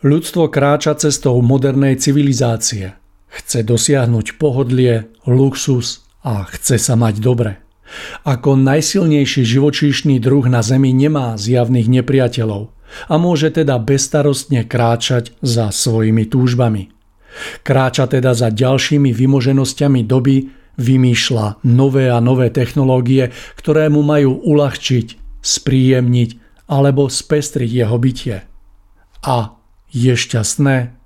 Ľudstvo kráča cestou modernej civilizácie. Chce dosiahnuť pohodlie, luxus a chce sa mať dobre. Ako najsilnejší živočíšny druh na Zemi nemá zjavných nepriateľov a môže teda bestarostne kráčať za svojimi túžbami. Kráča teda za ďalšími vymoženosťami doby, vymýšľa nové a nové technológie, ktoré mu majú uľahčiť, spríjemniť alebo spestriť jeho bytie. A je šťastné?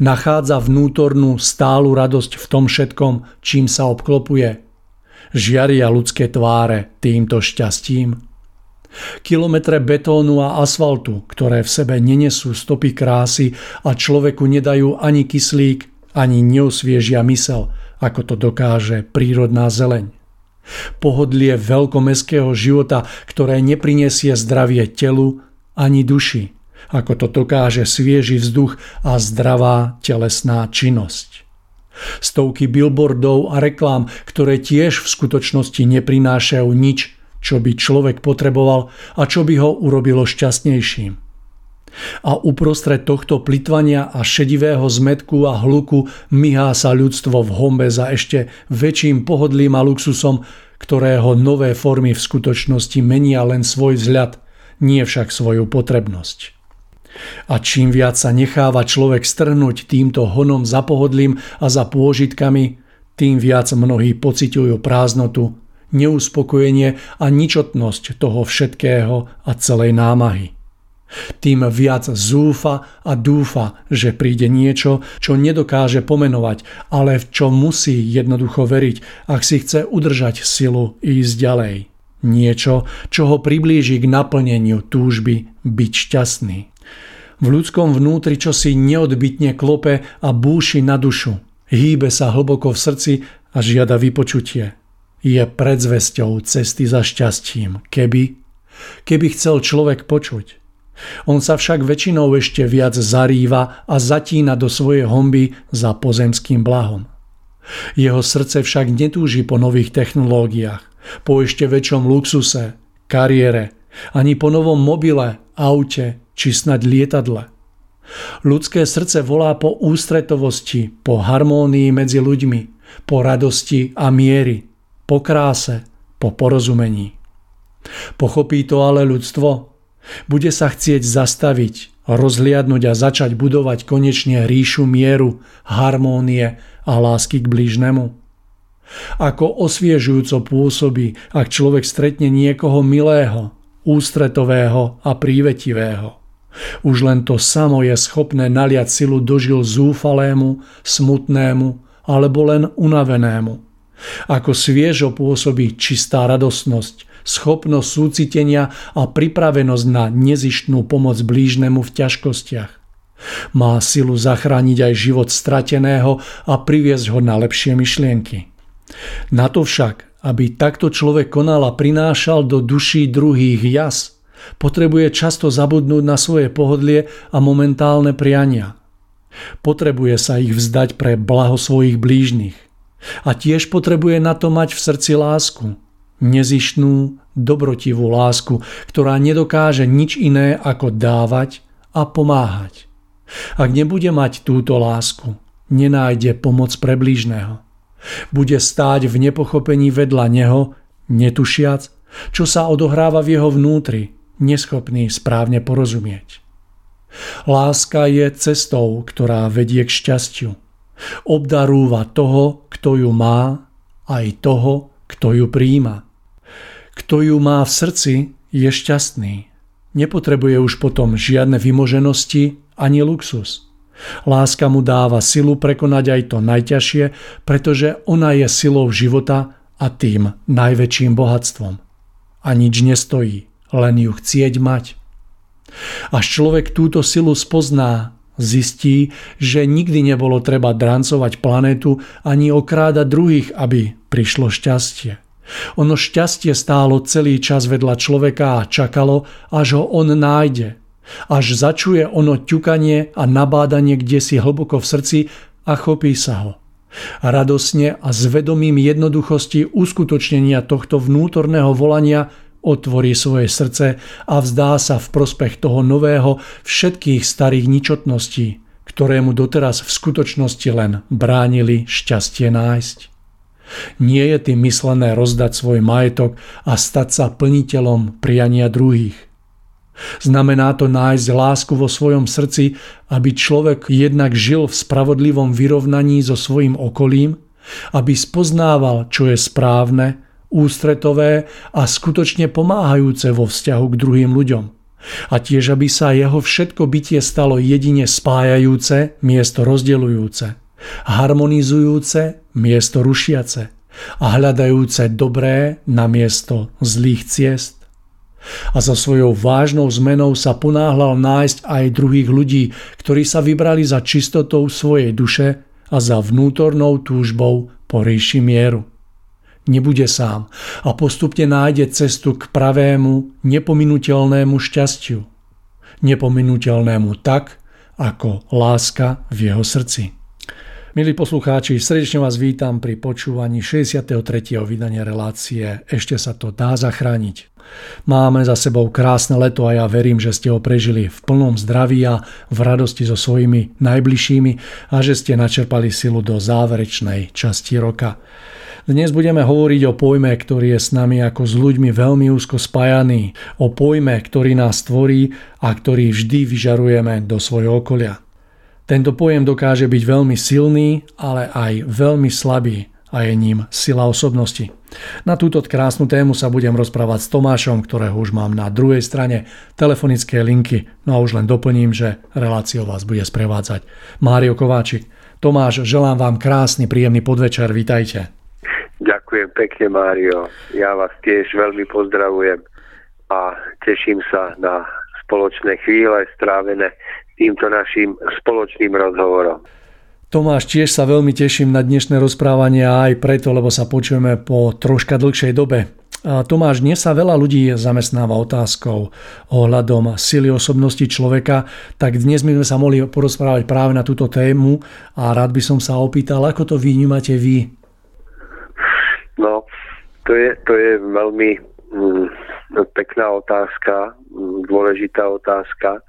Nachádza vnútornú stálu radosť v tom všetkom, čím sa obklopuje? Žiaria ľudské tváre týmto šťastím? Kilometre betónu a asfaltu, ktoré v sebe nenesú stopy krásy a človeku nedajú ani kyslík, ani neosviežia mysel, ako to dokáže prírodná zeleň. Pohodlie veľkomestského života, ktoré neprinesie zdravie telu ani duši, ako to dokáže svieži vzduch a zdravá telesná činnosť. Stovky billboardov a reklám, ktoré tiež v skutočnosti neprinášajú nič, čo by človek potreboval a čo by ho urobilo šťastnejším. A uprostred tohto plitvania a šedivého zmetku a hluku myhá sa ľudstvo v hombe za ešte väčším pohodlím a luxusom, ktorého nové formy v skutočnosti menia len svoj vzhľad, nie však svoju potrebnosť. A čím viac sa necháva človek strhnúť týmto honom za pohodlím a za pôžitkami, tým viac mnohí pociťujú prázdnotu, neuspokojenie a ničotnosť toho všetkého a celej námahy. Tým viac zúfa a dúfa, že príde niečo, čo nedokáže pomenovať, ale v čo musí jednoducho veriť, ak si chce udržať silu ísť ďalej. Niečo, čo ho priblíži k naplneniu túžby byť šťastný. V ľudskom vnútri čo si neodbitne klope a búši na dušu. Hýbe sa hlboko v srdci a žiada vypočutie. Je predzvesťou cesty za šťastím, keby, keby chcel človek počuť. On sa však väčšinou ešte viac zarýva a zatína do svojej homby za pozemským blahom. Jeho srdce však netúži po nových technológiách, po ešte väčšom luxuse, kariére, ani po novom mobile, aute či snad lietadle. Ľudské srdce volá po ústretovosti, po harmónii medzi ľuďmi, po radosti a miery, po kráse, po porozumení. Pochopí to ale ľudstvo? Bude sa chcieť zastaviť, rozhliadnúť a začať budovať konečne ríšu mieru, harmónie a lásky k blížnemu? Ako osviežujúco pôsobí, ak človek stretne niekoho milého, ústretového a prívetivého. Už len to samo je schopné naliať silu dožil zúfalému, smutnému alebo len unavenému. Ako sviežo pôsobí čistá radosnosť, schopnosť súcitenia a pripravenosť na nezištnú pomoc blížnemu v ťažkostiach. Má silu zachrániť aj život strateného a priviesť ho na lepšie myšlienky. Na to však, aby takto človek konal a prinášal do duší druhých jas, potrebuje často zabudnúť na svoje pohodlie a momentálne priania. Potrebuje sa ich vzdať pre blaho svojich blížnych. A tiež potrebuje na to mať v srdci lásku – nezišnú, dobrotivú lásku, ktorá nedokáže nič iné ako dávať a pomáhať. Ak nebude mať túto lásku, nenájde pomoc pre blížneho. Bude stáť v nepochopení vedľa neho, netušiac, čo sa odohráva v jeho vnútri, neschopný správne porozumieť. Láska je cestou, ktorá vedie k šťastiu. Obdarúva toho, kto ju má, aj toho, kto ju príjima. Kto ju má v srdci, je šťastný. Nepotrebuje už potom žiadne vymoženosti ani luxus. Láska mu dáva silu prekonať aj to najťažšie, pretože ona je silou života a tým najväčším bohatstvom. A nič nestojí, len ju chcieť mať. Až človek túto silu spozná, zistí, že nikdy nebolo treba drancovať planetu ani okrádať druhých, aby prišlo šťastie. Ono šťastie stálo celý čas vedľa človeka a čakalo, až ho on nájde. Až začuje ono ťukanie a nabádanie kde si hlboko v srdci a chopí sa ho. Radosne a s vedomím jednoduchosti uskutočnenia tohto vnútorného volania otvorí svoje srdce a vzdá sa v prospech toho nového všetkých starých ničotností, ktoré mu doteraz v skutočnosti len bránili šťastie nájsť. Nie je tým myslené rozdať svoj majetok a stať sa plniteľom priania druhých. Znamená to nájsť lásku vo svojom srdci, aby človek jednak žil v spravodlivom vyrovnaní so svojim okolím, aby spoznával, čo je správne, ústretové a skutočne pomáhajúce vo vzťahu k druhým ľuďom. A tiež, aby sa jeho všetko bytie stalo jedine spájajúce miesto rozdeľujúce harmonizujúce miesto rušiace a hľadajúce dobré na miesto zlých ciest. A za svojou vážnou zmenou sa ponáhľal nájsť aj druhých ľudí, ktorí sa vybrali za čistotou svojej duše a za vnútornou túžbou po ríši mieru. Nebude sám a postupne nájde cestu k pravému, nepominutelnému šťastiu. Nepominutelnému tak, ako láska v jeho srdci. Milí poslucháči, srdečne vás vítam pri počúvaní 63. vydania relácie Ešte sa to dá zachrániť. Máme za sebou krásne leto a ja verím, že ste ho prežili v plnom zdraví a v radosti so svojimi najbližšími a že ste načerpali silu do záverečnej časti roka. Dnes budeme hovoriť o pojme, ktorý je s nami ako s ľuďmi veľmi úzko spájaný, o pojme, ktorý nás tvorí a ktorý vždy vyžarujeme do svojho okolia. Tento pojem dokáže byť veľmi silný, ale aj veľmi slabý a je ním sila osobnosti. Na túto krásnu tému sa budem rozprávať s Tomášom, ktorého už mám na druhej strane telefonické linky. No a už len doplním, že reláciou vás bude sprevádzať Mário Kováčik. Tomáš, želám vám krásny, príjemný podvečer, vítajte. Ďakujem pekne, Mário. Ja vás tiež veľmi pozdravujem a teším sa na spoločné chvíle strávené týmto našim spoločným rozhovorom. Tomáš, tiež sa veľmi teším na dnešné rozprávanie aj preto, lebo sa počujeme po troška dlhšej dobe. Tomáš, dnes sa veľa ľudí zamestnáva otázkou ohľadom sily osobnosti človeka, tak dnes by sme sa mohli porozprávať práve na túto tému a rád by som sa opýtal, ako to vnímate vy? No, to je, to je veľmi mm, pekná otázka, mm, dôležitá otázka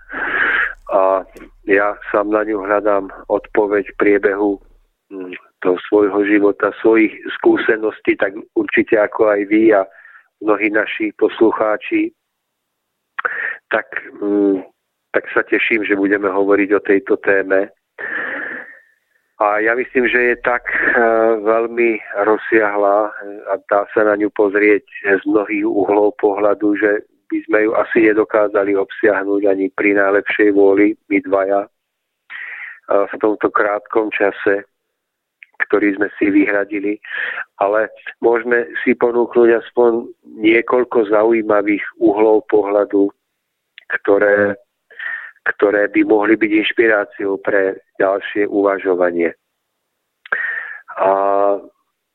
a ja sám na ňu hľadám odpoveď v priebehu hm, toho svojho života, svojich skúseností, tak určite ako aj vy a mnohí naši poslucháči. Tak, hm, tak sa teším, že budeme hovoriť o tejto téme. A ja myslím, že je tak uh, veľmi rozsiahla a dá sa na ňu pozrieť z mnohých uhlov pohľadu, že by sme ju asi nedokázali obsiahnuť ani pri najlepšej vôli, my dvaja, v tomto krátkom čase, ktorý sme si vyhradili. Ale môžeme si ponúknuť aspoň niekoľko zaujímavých uhlov pohľadu, ktoré, ktoré by mohli byť inšpiráciou pre ďalšie uvažovanie. A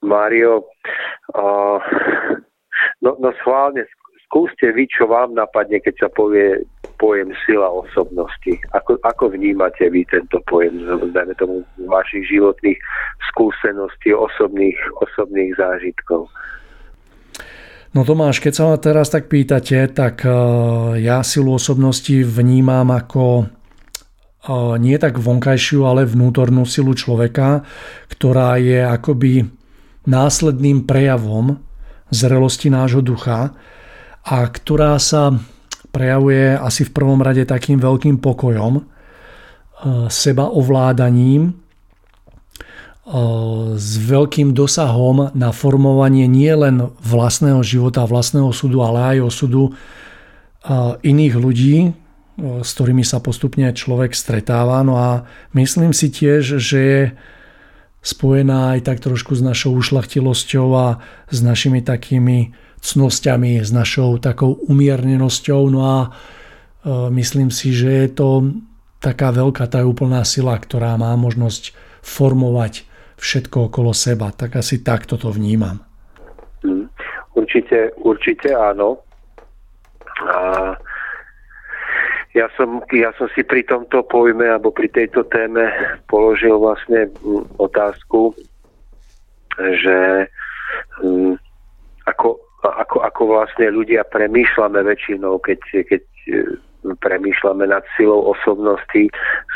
Mário, no, no schválne, skúste vy, čo vám napadne, keď sa povie pojem sila osobnosti. Ako, ako vnímate vy tento pojem, dajme tomu, vašich životných skúseností, osobných, osobných zážitkov? No Tomáš, keď sa ma teraz tak pýtate, tak uh, ja silu osobnosti vnímam ako uh, nie tak vonkajšiu, ale vnútornú silu človeka, ktorá je akoby následným prejavom zrelosti nášho ducha a ktorá sa prejavuje asi v prvom rade takým veľkým pokojom, e, seba ovládaním, s veľkým dosahom na formovanie nie len vlastného života, vlastného súdu, ale aj osudu iných ľudí, s ktorými sa postupne človek stretáva. No a myslím si tiež, že je spojená aj tak trošku s našou ušlachtilosťou a s našimi takými cnosťami, s našou takou umiernenosťou. No a myslím si, že je to taká veľká tá úplná sila, ktorá má možnosť formovať všetko okolo seba. Tak asi takto to vnímam. Mm, určite, určite áno. A ja som, ja som si pri tomto pojme alebo pri tejto téme položil vlastne mm, otázku, že mm, ako, ako, ako vlastne ľudia premýšľame väčšinou, keď, keď premýšľame nad silou osobnosti.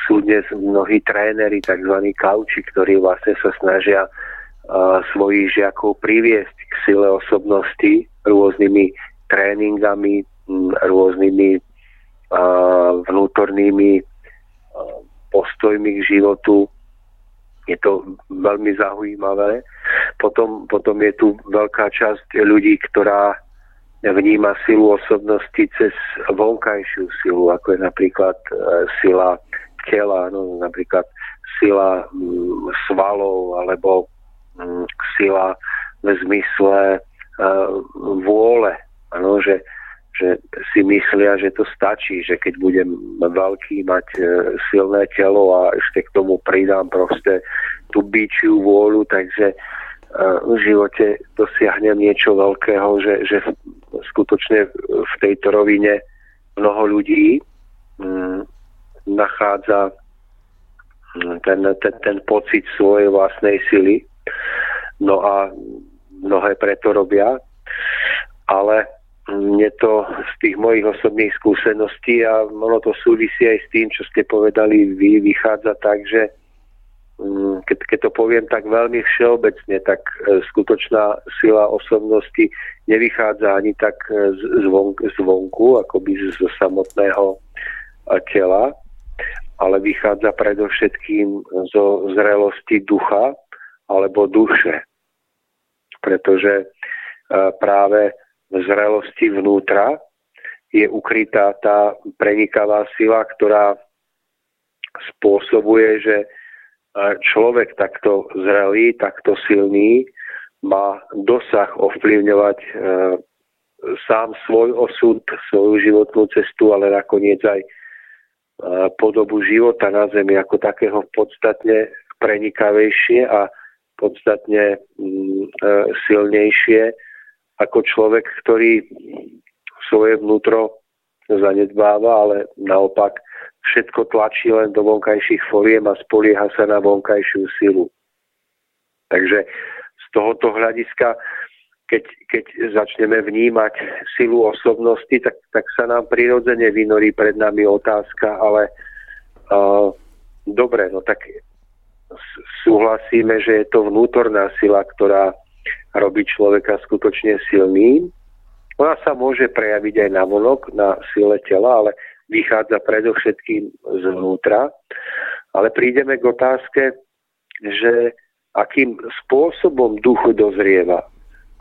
Sú dnes mnohí tréneri, tzv. kauči, ktorí vlastne sa snažia uh, svojich žiakov priviesť k sile osobnosti rôznymi tréningami, rôznymi uh, vnútornými uh, postojmi k životu, je to veľmi zaujímavé. Potom, potom je tu veľká časť ľudí, ktorá vníma silu osobnosti cez vonkajšiu silu, ako je napríklad e, sila tela, no, napríklad sila mm, svalov alebo mm, sila v zmysle e, vôle. Ano, že, že si myslia, že to stačí, že keď budem veľký, mať e, silné telo a ešte k tomu pridám proste tú byčiu vôľu, takže e, v živote dosiahnem niečo veľkého, že, že skutočne v tejto rovine mnoho ľudí mm, nachádza mm, ten, ten, ten pocit svojej vlastnej sily. No a mnohé preto robia. Ale mne to z tých mojich osobných skúseností a ono to súvisí aj s tým, čo ste povedali vy, vychádza tak, že mm, keď, keď to poviem tak veľmi všeobecne, tak e, skutočná sila osobnosti nevychádza ani tak e, zvon, zvonku, akoby zo samotného e, tela, ale vychádza predovšetkým zo zrelosti ducha alebo duše. Pretože práve v zrelosti vnútra je ukrytá tá prenikavá sila, ktorá spôsobuje, že človek takto zrelý, takto silný má dosah ovplyvňovať e, sám svoj osud, svoju životnú cestu, ale nakoniec aj e, podobu života na Zemi ako takého podstatne prenikavejšie a podstatne mm, e, silnejšie ako človek, ktorý svoje vnútro zanedbáva, ale naopak všetko tlačí len do vonkajších foriem a spolieha sa na vonkajšiu silu. Takže z tohoto hľadiska, keď, keď začneme vnímať silu osobnosti, tak, tak sa nám prirodzene vynorí pred nami otázka, ale uh, dobre, no tak súhlasíme, že je to vnútorná sila, ktorá robí človeka skutočne silným. Ona sa môže prejaviť aj na vonok, na sile tela, ale vychádza predovšetkým zvnútra. Ale prídeme k otázke, že akým spôsobom duch dozrieva,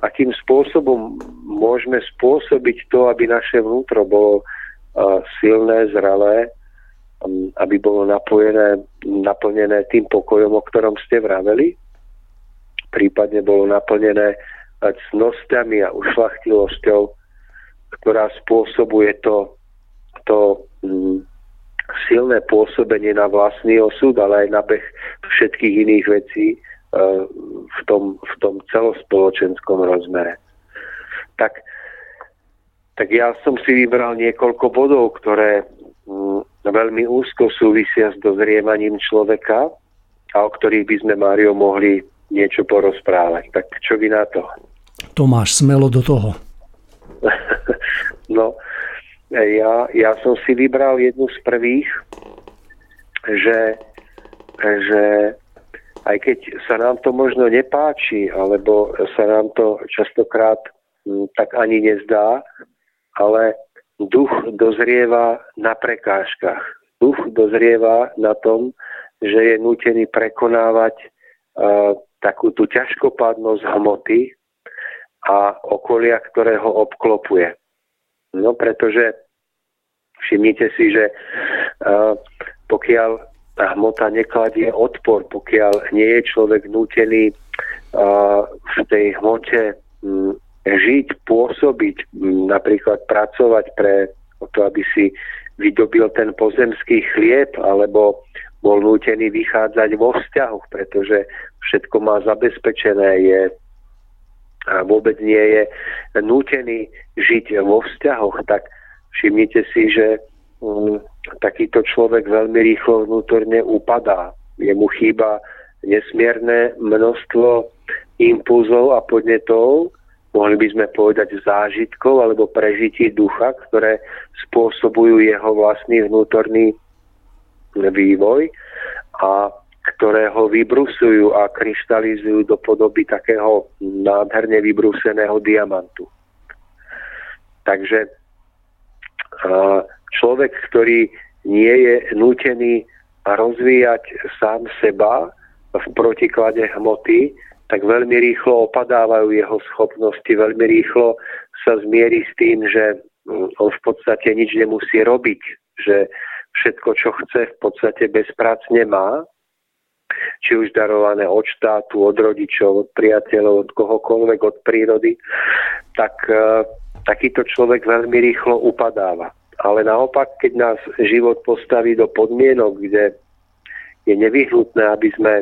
akým spôsobom môžeme spôsobiť to, aby naše vnútro bolo silné, zralé, aby bolo napojené, naplnené tým pokojom, o ktorom ste vraveli prípadne bolo naplnené cnosťami a ušlachtilosťou, ktorá spôsobuje to, to mm, silné pôsobenie na vlastný osud, ale aj na beh všetkých iných vecí e, v tom, v tom celospoločenskom rozmere. Tak, tak ja som si vybral niekoľko bodov, ktoré mm, veľmi úzko súvisia s dozrievaním človeka a o ktorých by sme, Mário, mohli niečo porozprávať. Tak čo vy na to? Tomáš, smelo do toho. no, ja, ja som si vybral jednu z prvých, že, že aj keď sa nám to možno nepáči, alebo sa nám to častokrát m, hm, tak ani nezdá, ale duch dozrieva na prekážkach. Duch dozrieva na tom, že je nutený prekonávať uh, takú tú ťažkopádnosť hmoty a okolia, ktoré ho obklopuje. No pretože všimnite si, že uh, pokiaľ hmota nekladie odpor, pokiaľ nie je človek nútený uh, v tej hmote žiť, pôsobiť, napríklad pracovať pre to, aby si vydobil ten pozemský chlieb, alebo bol nútený vychádzať vo vzťahoch, pretože všetko má zabezpečené, je a vôbec nie je nútený žiť vo vzťahoch, tak všimnite si, že um, takýto človek veľmi rýchlo vnútorne upadá. Jemu chýba nesmierne množstvo impulzov a podnetov, mohli by sme povedať zážitkov alebo prežití ducha, ktoré spôsobujú jeho vlastný vnútorný vývoj a ktoré ho vybrusujú a kryštalizujú do podoby takého nádherne vybrúseného diamantu. Takže človek, ktorý nie je nútený rozvíjať sám seba v protiklade hmoty, tak veľmi rýchlo opadávajú jeho schopnosti, veľmi rýchlo sa zmierí s tým, že on v podstate nič nemusí robiť, že všetko, čo chce, v podstate bezpracne má, či už darované od štátu, od rodičov, od priateľov, od kohokoľvek, od prírody, tak e, takýto človek veľmi rýchlo upadáva. Ale naopak, keď nás život postaví do podmienok, kde je nevyhnutné, aby sme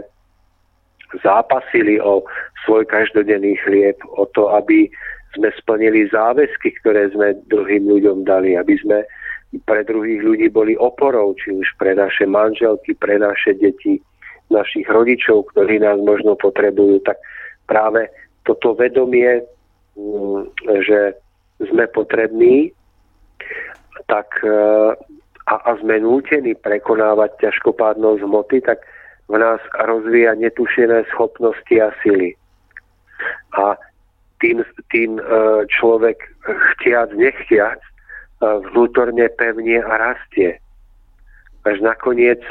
zápasili o svoj každodenný chlieb, o to, aby sme splnili záväzky, ktoré sme druhým ľuďom dali, aby sme pre druhých ľudí boli oporou, či už pre naše manželky, pre naše deti, našich rodičov, ktorí nás možno potrebujú, tak práve toto vedomie, mm, že sme potrební, tak e, a, a sme nútení prekonávať ťažkopádnosť hmoty, tak v nás rozvíja netušené schopnosti a sily. A tým, tým e, človek chtiac, nechtiac e, vnútorne pevne a rastie. Až nakoniec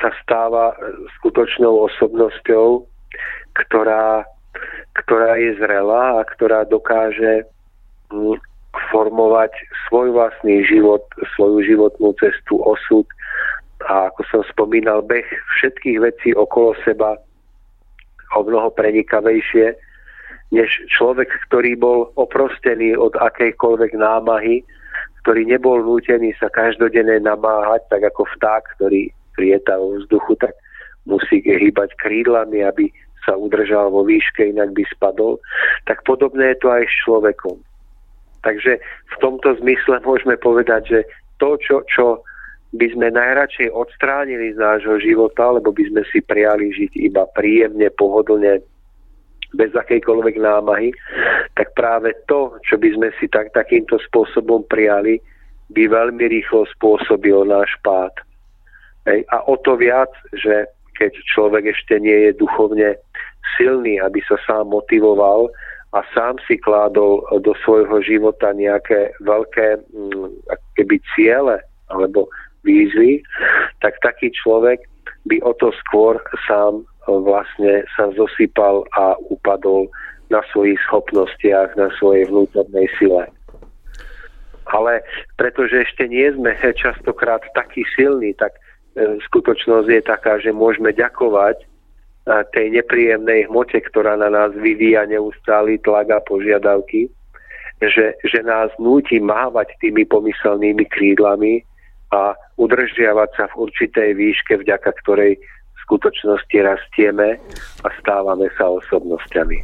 sa stáva skutočnou osobnosťou, ktorá, ktorá je zrelá a ktorá dokáže mm, formovať svoj vlastný život, svoju životnú cestu, osud a ako som spomínal, beh všetkých vecí okolo seba o mnoho prenikavejšie, než človek, ktorý bol oprostený od akejkoľvek námahy, ktorý nebol nútený sa každodenne namáhať, tak ako vták, ktorý lieta vo vzduchu, tak musí hýbať krídlami, aby sa udržal vo výške, inak by spadol. Tak podobné je to aj s človekom. Takže v tomto zmysle môžeme povedať, že to, čo, čo by sme najradšej odstránili z nášho života, lebo by sme si prijali žiť iba príjemne, pohodlne, bez akejkoľvek námahy, tak práve to, čo by sme si tak, takýmto spôsobom prijali, by veľmi rýchlo spôsobil náš pád. Hej. A o to viac, že keď človek ešte nie je duchovne silný, aby sa sám motivoval a sám si kládol do svojho života nejaké veľké mm, keby ciele alebo výzvy, tak taký človek by o to skôr sám vlastne sa zosypal a upadol na svojich schopnostiach, na svojej vnútornej sile ale pretože ešte nie sme častokrát takí silní, tak E, skutočnosť je taká, že môžeme ďakovať e, tej nepríjemnej hmote, ktorá na nás vyvíja neustály tlak a požiadavky, že, že nás núti mávať tými pomyselnými krídlami a udržiavať sa v určitej výške, vďaka ktorej v skutočnosti rastieme a stávame sa osobnosťami.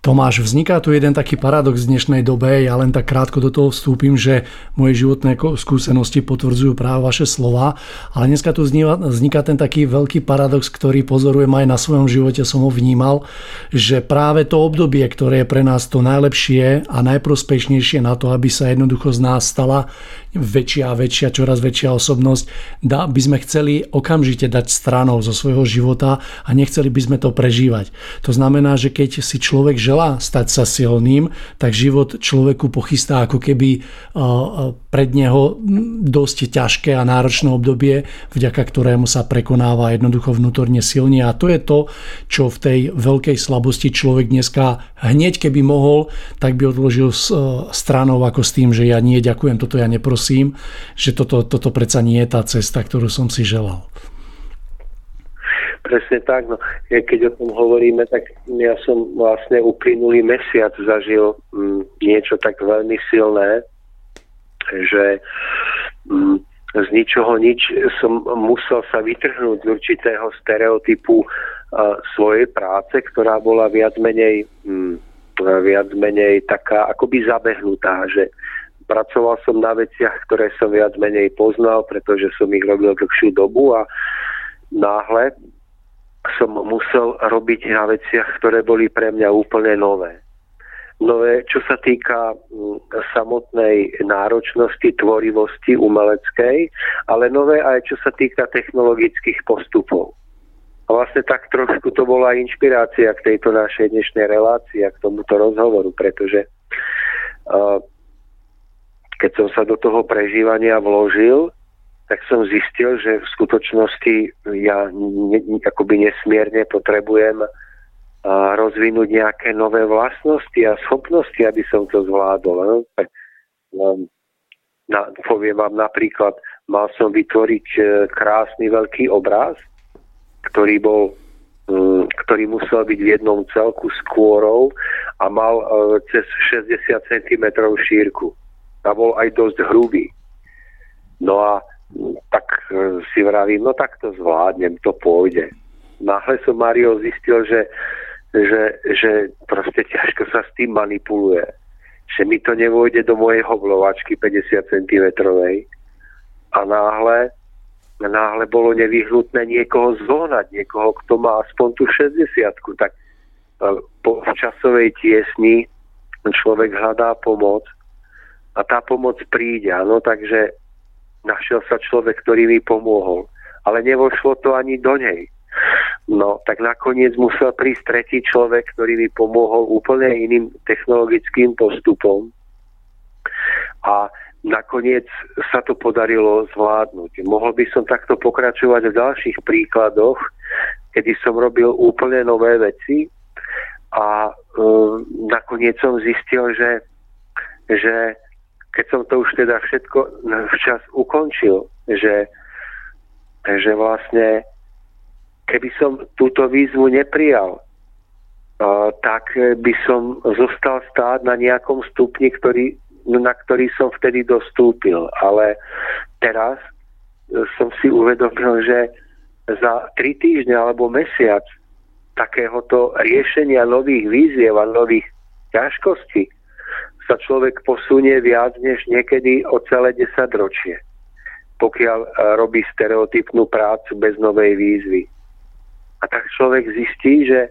Tomáš, vzniká tu jeden taký paradox v dnešnej dobe, ja len tak krátko do toho vstúpim, že moje životné skúsenosti potvrdzujú práve vaše slova, ale dneska tu vzniká ten taký veľký paradox, ktorý pozorujem aj na svojom živote, som ho vnímal, že práve to obdobie, ktoré je pre nás to najlepšie a najprospešnejšie na to, aby sa jednoducho z nás stala väčšia a väčšia, čoraz väčšia osobnosť, da, by sme chceli okamžite dať stranou zo svojho života a nechceli by sme to prežívať. To znamená, že keď si človek želá stať sa silným, tak život človeku pochystá ako keby pred neho dosť ťažké a náročné obdobie, vďaka ktorému sa prekonáva jednoducho vnútorne silne a to je to, čo v tej veľkej slabosti človek dneska hneď keby mohol, tak by odložil stranou ako s tým, že ja nie ďakujem, toto ja neprosím prosím, že toto, toto predsa nie je tá cesta, ktorú som si želal. Presne tak, no, keď o tom hovoríme, tak ja som vlastne uplynulý mesiac zažil mm, niečo tak veľmi silné, že mm, z ničoho nič som musel sa vytrhnúť z určitého stereotypu uh, svojej práce, ktorá bola viac menej, mm, viac menej taká akoby zabehnutá, že pracoval som na veciach, ktoré som viac menej poznal, pretože som ich robil dlhšiu dobu a náhle som musel robiť na veciach, ktoré boli pre mňa úplne nové. Nové, čo sa týka mm, samotnej náročnosti, tvorivosti umeleckej, ale nové aj čo sa týka technologických postupov. A vlastne tak trošku to bola inšpirácia k tejto našej dnešnej relácii a k tomuto rozhovoru, pretože uh, keď som sa do toho prežívania vložil, tak som zistil, že v skutočnosti ja ne, akoby nesmierne potrebujem a rozvinúť nejaké nové vlastnosti a schopnosti, aby som to zvládol. No? No, na, poviem vám napríklad, mal som vytvoriť e, krásny veľký obraz, ktorý bol mm, ktorý musel byť v jednom celku s kôrou a mal cez 60 cm šírku. A bol aj dosť hrubý. No a tak si vravím, no tak to zvládnem, to pôjde. Náhle som Mario zistil, že, že, že proste ťažko sa s tým manipuluje. Že mi to nevojde do mojej hoblovačky 50 cm a náhle náhle bolo nevyhnutné niekoho zohnať, niekoho, kto má aspoň tú 60 tak e, po časovej tiesni človek hľadá pomoc a tá pomoc príde, áno, takže našiel sa človek, ktorý mi pomohol. Ale nevošlo to ani do nej. No, tak nakoniec musel prísť tretí človek, ktorý mi pomohol úplne iným technologickým postupom. A nakoniec sa to podarilo zvládnuť. Mohol by som takto pokračovať v ďalších príkladoch, kedy som robil úplne nové veci a um, nakoniec som zistil, že, že keď som to už teda všetko včas ukončil, že, že vlastne keby som túto výzvu neprijal, tak by som zostal stáť na nejakom stupni, ktorý na ktorý som vtedy dostúpil. Ale teraz e, som si uvedomil, že za tri týždne alebo mesiac takéhoto riešenia nových víziev a nových ťažkostí sa človek posunie viac než niekedy o celé 10 ročie, pokiaľ e, robí stereotypnú prácu bez novej výzvy. A tak človek zistí, že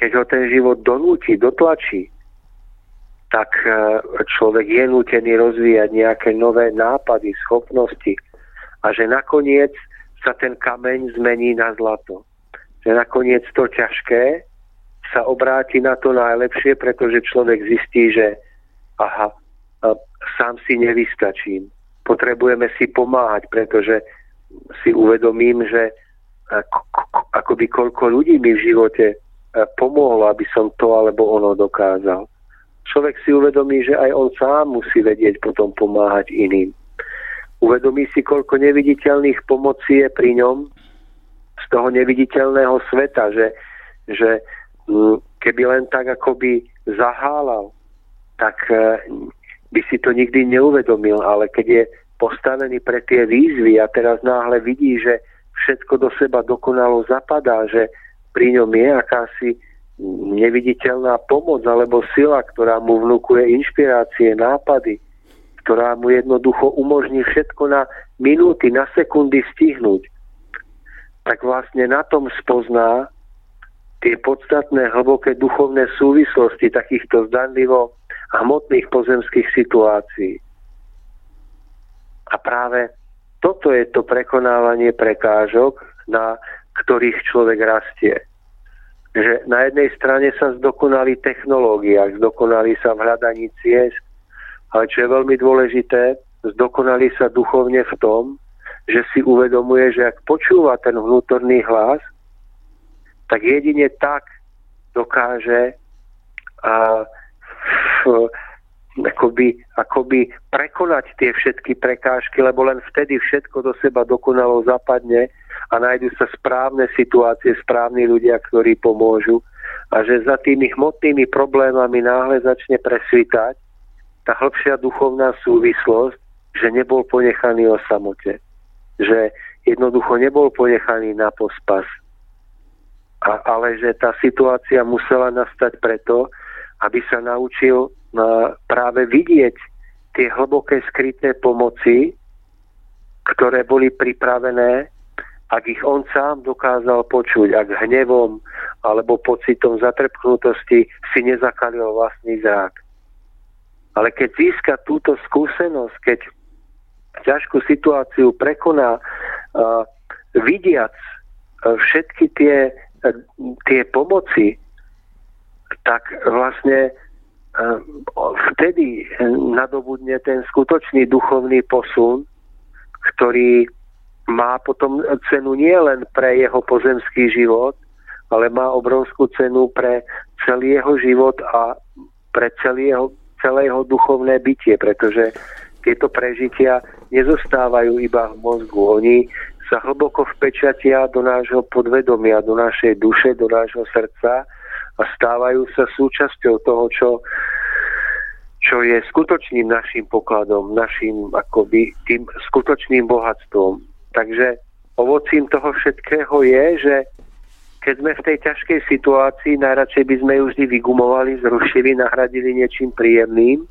keď ho ten život donúti, dotlačí, tak e, človek je nútený rozvíjať nejaké nové nápady, schopnosti a že nakoniec sa ten kameň zmení na zlato. Že nakoniec to ťažké sa obráti na to najlepšie, pretože človek zistí, že aha, sám si nevystačím. Potrebujeme si pomáhať, pretože si uvedomím, že akoby koľko ľudí mi v živote pomohlo, aby som to alebo ono dokázal človek si uvedomí, že aj on sám musí vedieť potom pomáhať iným. Uvedomí si, koľko neviditeľných pomocí je pri ňom z toho neviditeľného sveta, že, že mm, keby len tak akoby zahálal, tak e, by si to nikdy neuvedomil, ale keď je postavený pre tie výzvy a teraz náhle vidí, že všetko do seba dokonalo zapadá, že pri ňom je akási neviditeľná pomoc alebo sila, ktorá mu vnúkuje inšpirácie, nápady, ktorá mu jednoducho umožní všetko na minúty, na sekundy stihnúť, tak vlastne na tom spozná tie podstatné hlboké duchovné súvislosti takýchto zdanlivo hmotných pozemských situácií. A práve toto je to prekonávanie prekážok, na ktorých človek rastie že na jednej strane sa zdokonali technológia, zdokonali sa v hľadaní ciest, ale čo je veľmi dôležité, zdokonali sa duchovne v tom, že si uvedomuje, že ak počúva ten vnútorný hlas, tak jedine tak dokáže a, akoby, akoby prekonať tie všetky prekážky, lebo len vtedy všetko do seba dokonalo zapadne a nájdu sa správne situácie, správni ľudia, ktorí pomôžu a že za tými hmotnými problémami náhle začne presvítať tá hĺbšia duchovná súvislosť, že nebol ponechaný o samote. Že jednoducho nebol ponechaný na pospas. A, ale že tá situácia musela nastať preto, aby sa naučil na, práve vidieť tie hlboké skryté pomoci, ktoré boli pripravené ak ich on sám dokázal počuť, ak hnevom alebo pocitom zatrpknutosti si nezakalil vlastný zrak. Ale keď získa túto skúsenosť, keď ťažkú situáciu prekoná, uh, vidiac uh, všetky tie, uh, tie pomoci, tak vlastne vtedy nadobudne ten skutočný duchovný posun, ktorý má potom cenu nie len pre jeho pozemský život, ale má obrovskú cenu pre celý jeho život a pre celý jeho, celé jeho duchovné bytie, pretože tieto prežitia nezostávajú iba v mozgu. Oni sa hlboko vpečatia do nášho podvedomia, do našej duše, do nášho srdca a stávajú sa súčasťou toho, čo, čo je skutočným našim pokladom, našim akoby tým skutočným bohatstvom. Takže ovocím toho všetkého je, že keď sme v tej ťažkej situácii, najradšej by sme ju vždy vygumovali, zrušili, nahradili niečím príjemným,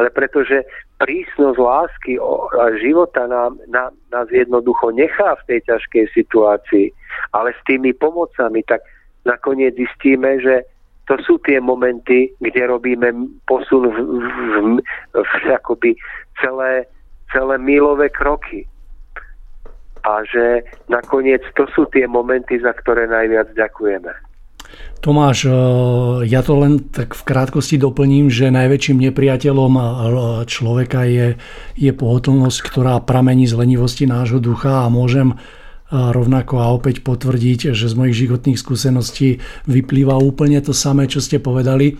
ale pretože prísnosť lásky a života nám, nám, nás jednoducho nechá v tej ťažkej situácii, ale s tými pomocami, tak nakoniec zistíme, že to sú tie momenty, kde robíme posun v, v, v, v akoby celé, celé milové kroky. A že nakoniec to sú tie momenty, za ktoré najviac ďakujeme. Tomáš, e, ja to len tak v krátkosti doplním, že najväčším nepriateľom človeka je, je pohotovnosť, ktorá pramení z lenivosti nášho ducha a môžem rovnako a opäť potvrdiť, že z mojich životných skúseností vyplýva úplne to samé, čo ste povedali.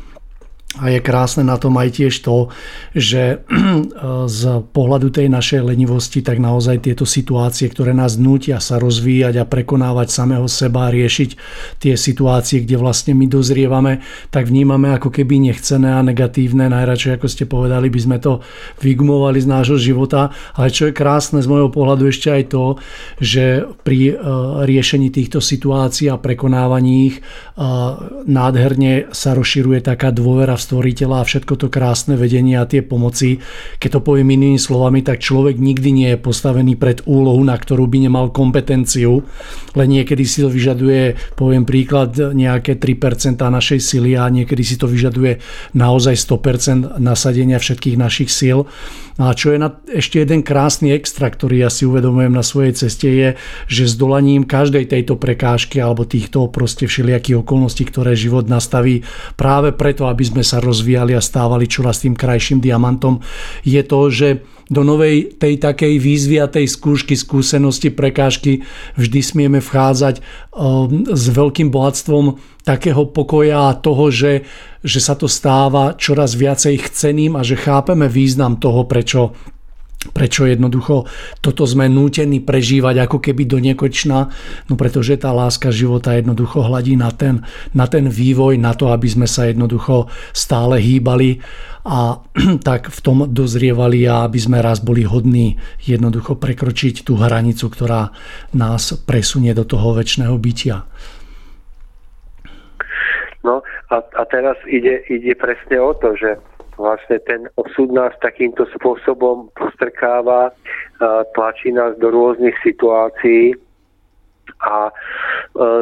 A je krásne na tom aj tiež to, že z pohľadu tej našej lenivosti, tak naozaj tieto situácie, ktoré nás nutia sa rozvíjať a prekonávať samého seba riešiť tie situácie, kde vlastne my dozrievame, tak vnímame ako keby nechcené a negatívne. Najradšej, ako ste povedali, by sme to vygumovali z nášho života. Ale čo je krásne z môjho pohľadu ešte aj to, že pri e, riešení týchto situácií a prekonávaní ich e, nádherne sa rozširuje taká dôvera stvoriteľa a všetko to krásne vedenie a tie pomoci. Keď to poviem inými slovami, tak človek nikdy nie je postavený pred úlohu, na ktorú by nemal kompetenciu, len niekedy si to vyžaduje, poviem príklad, nejaké 3% našej sily a niekedy si to vyžaduje naozaj 100% nasadenia všetkých našich síl. A čo je na, ešte jeden krásny extra, ktorý ja si uvedomujem na svojej ceste je, že s dolaním každej tejto prekážky alebo týchto proste všelijakých okolností, ktoré život nastaví práve preto, aby sme sa rozvíjali a stávali čoraz tým krajším diamantom, je to, že do novej tej takej výzvy a tej skúšky, skúsenosti, prekážky vždy smieme vchádzať um, s veľkým bohatstvom takého pokoja a toho, že, že sa to stáva čoraz viacej chceným a že chápeme význam toho, prečo prečo jednoducho toto sme nútení prežívať ako keby do nekočna, no pretože tá láska života jednoducho hladí na ten, na ten vývoj, na to, aby sme sa jednoducho stále hýbali a tak v tom dozrievali a aby sme raz boli hodní jednoducho prekročiť tú hranicu, ktorá nás presunie do toho väčšného bytia. No a, a teraz ide, ide presne o to, že vlastne ten osud nás takýmto spôsobom postrkáva, tlačí nás do rôznych situácií a e,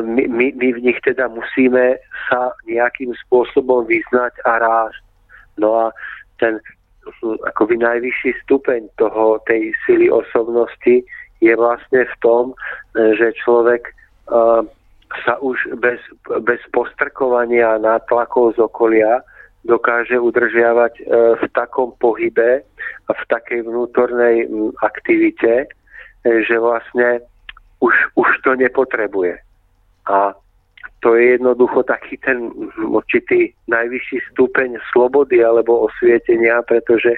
my, my, my v nich teda musíme sa nejakým spôsobom vyznať a rásť. No a ten akoby najvyšší stupeň toho, tej sily osobnosti je vlastne v tom, že človek uh, sa už bez, bez postrkovania a nátlakov z okolia dokáže udržiavať e, v takom pohybe a v takej vnútornej aktivite, e, že vlastne už, už to nepotrebuje. A to je jednoducho taký ten určitý najvyšší stupeň slobody alebo osvietenia, pretože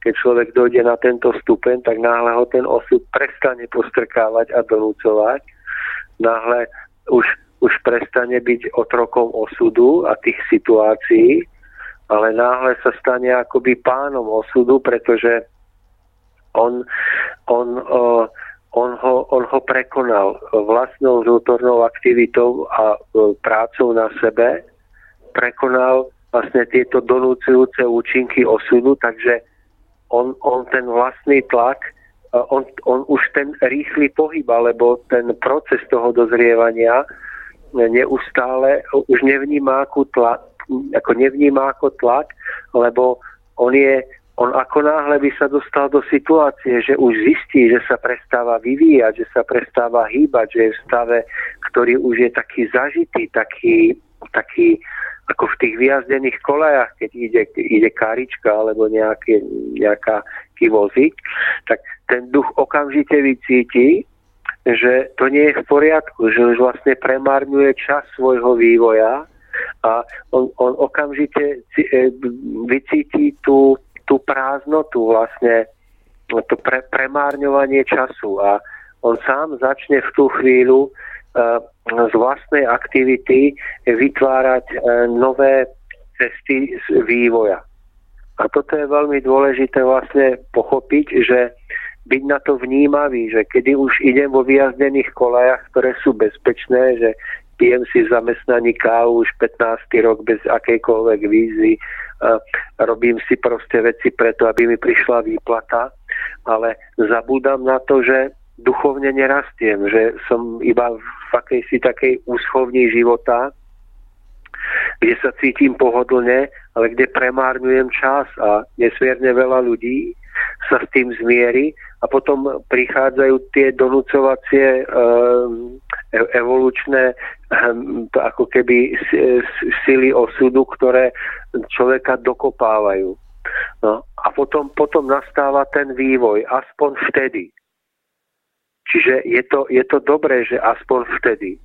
keď človek dojde na tento stupeň, tak náhle ho ten osud prestane postrkávať a donúcovať. Náhle už, už prestane byť otrokom osudu a tých situácií, ale náhle sa stane akoby pánom osudu, pretože on, on, on, ho, on ho prekonal vlastnou vnútornou aktivitou a uh, prácou na sebe, prekonal vlastne tieto donúcujúce účinky osudu, takže on, on ten vlastný tlak, uh, on, on už ten rýchly pohyb, alebo ten proces toho dozrievania neustále už nevníma ako tlak, ako nevníma ako tlak, lebo on je, on ako náhle by sa dostal do situácie, že už zistí, že sa prestáva vyvíjať, že sa prestáva hýbať, že je v stave, ktorý už je taký zažitý, taký, taký ako v tých vyjazdených kolejach, keď ide, ide karička alebo nejaký, nejaká vozík, tak ten duch okamžite vycíti, že to nie je v poriadku, že už vlastne premárňuje čas svojho vývoja a on, on okamžite e, vycíti tú, tú prázdnotu vlastne, to pre, premárňovanie času a on sám začne v tú chvíľu uh, z vlastnej aktivity vytvárať e, nové cesty z vývoja. A toto je veľmi dôležité vlastne pochopiť, že byť na to vnímavý, že kedy už idem vo vyjazdených kolajach, ktoré sú bezpečné, že pijem si zamestnaní kávu už 15. rok bez akejkoľvek výzvy, robím si proste veci preto, aby mi prišla výplata, ale zabúdam na to, že duchovne nerastiem, že som iba v akejsi takej úschovni života, kde sa cítim pohodlne, ale kde premárňujem čas a nesmierne veľa ľudí sa s tým zmieri a potom prichádzajú tie donúcovacie ehm, e, evolučné ehm, ako keby sily osudu, ktoré človeka dokopávajú. No, a potom, potom nastáva ten vývoj, aspoň vtedy. Čiže je to, je to dobré, že aspoň vtedy.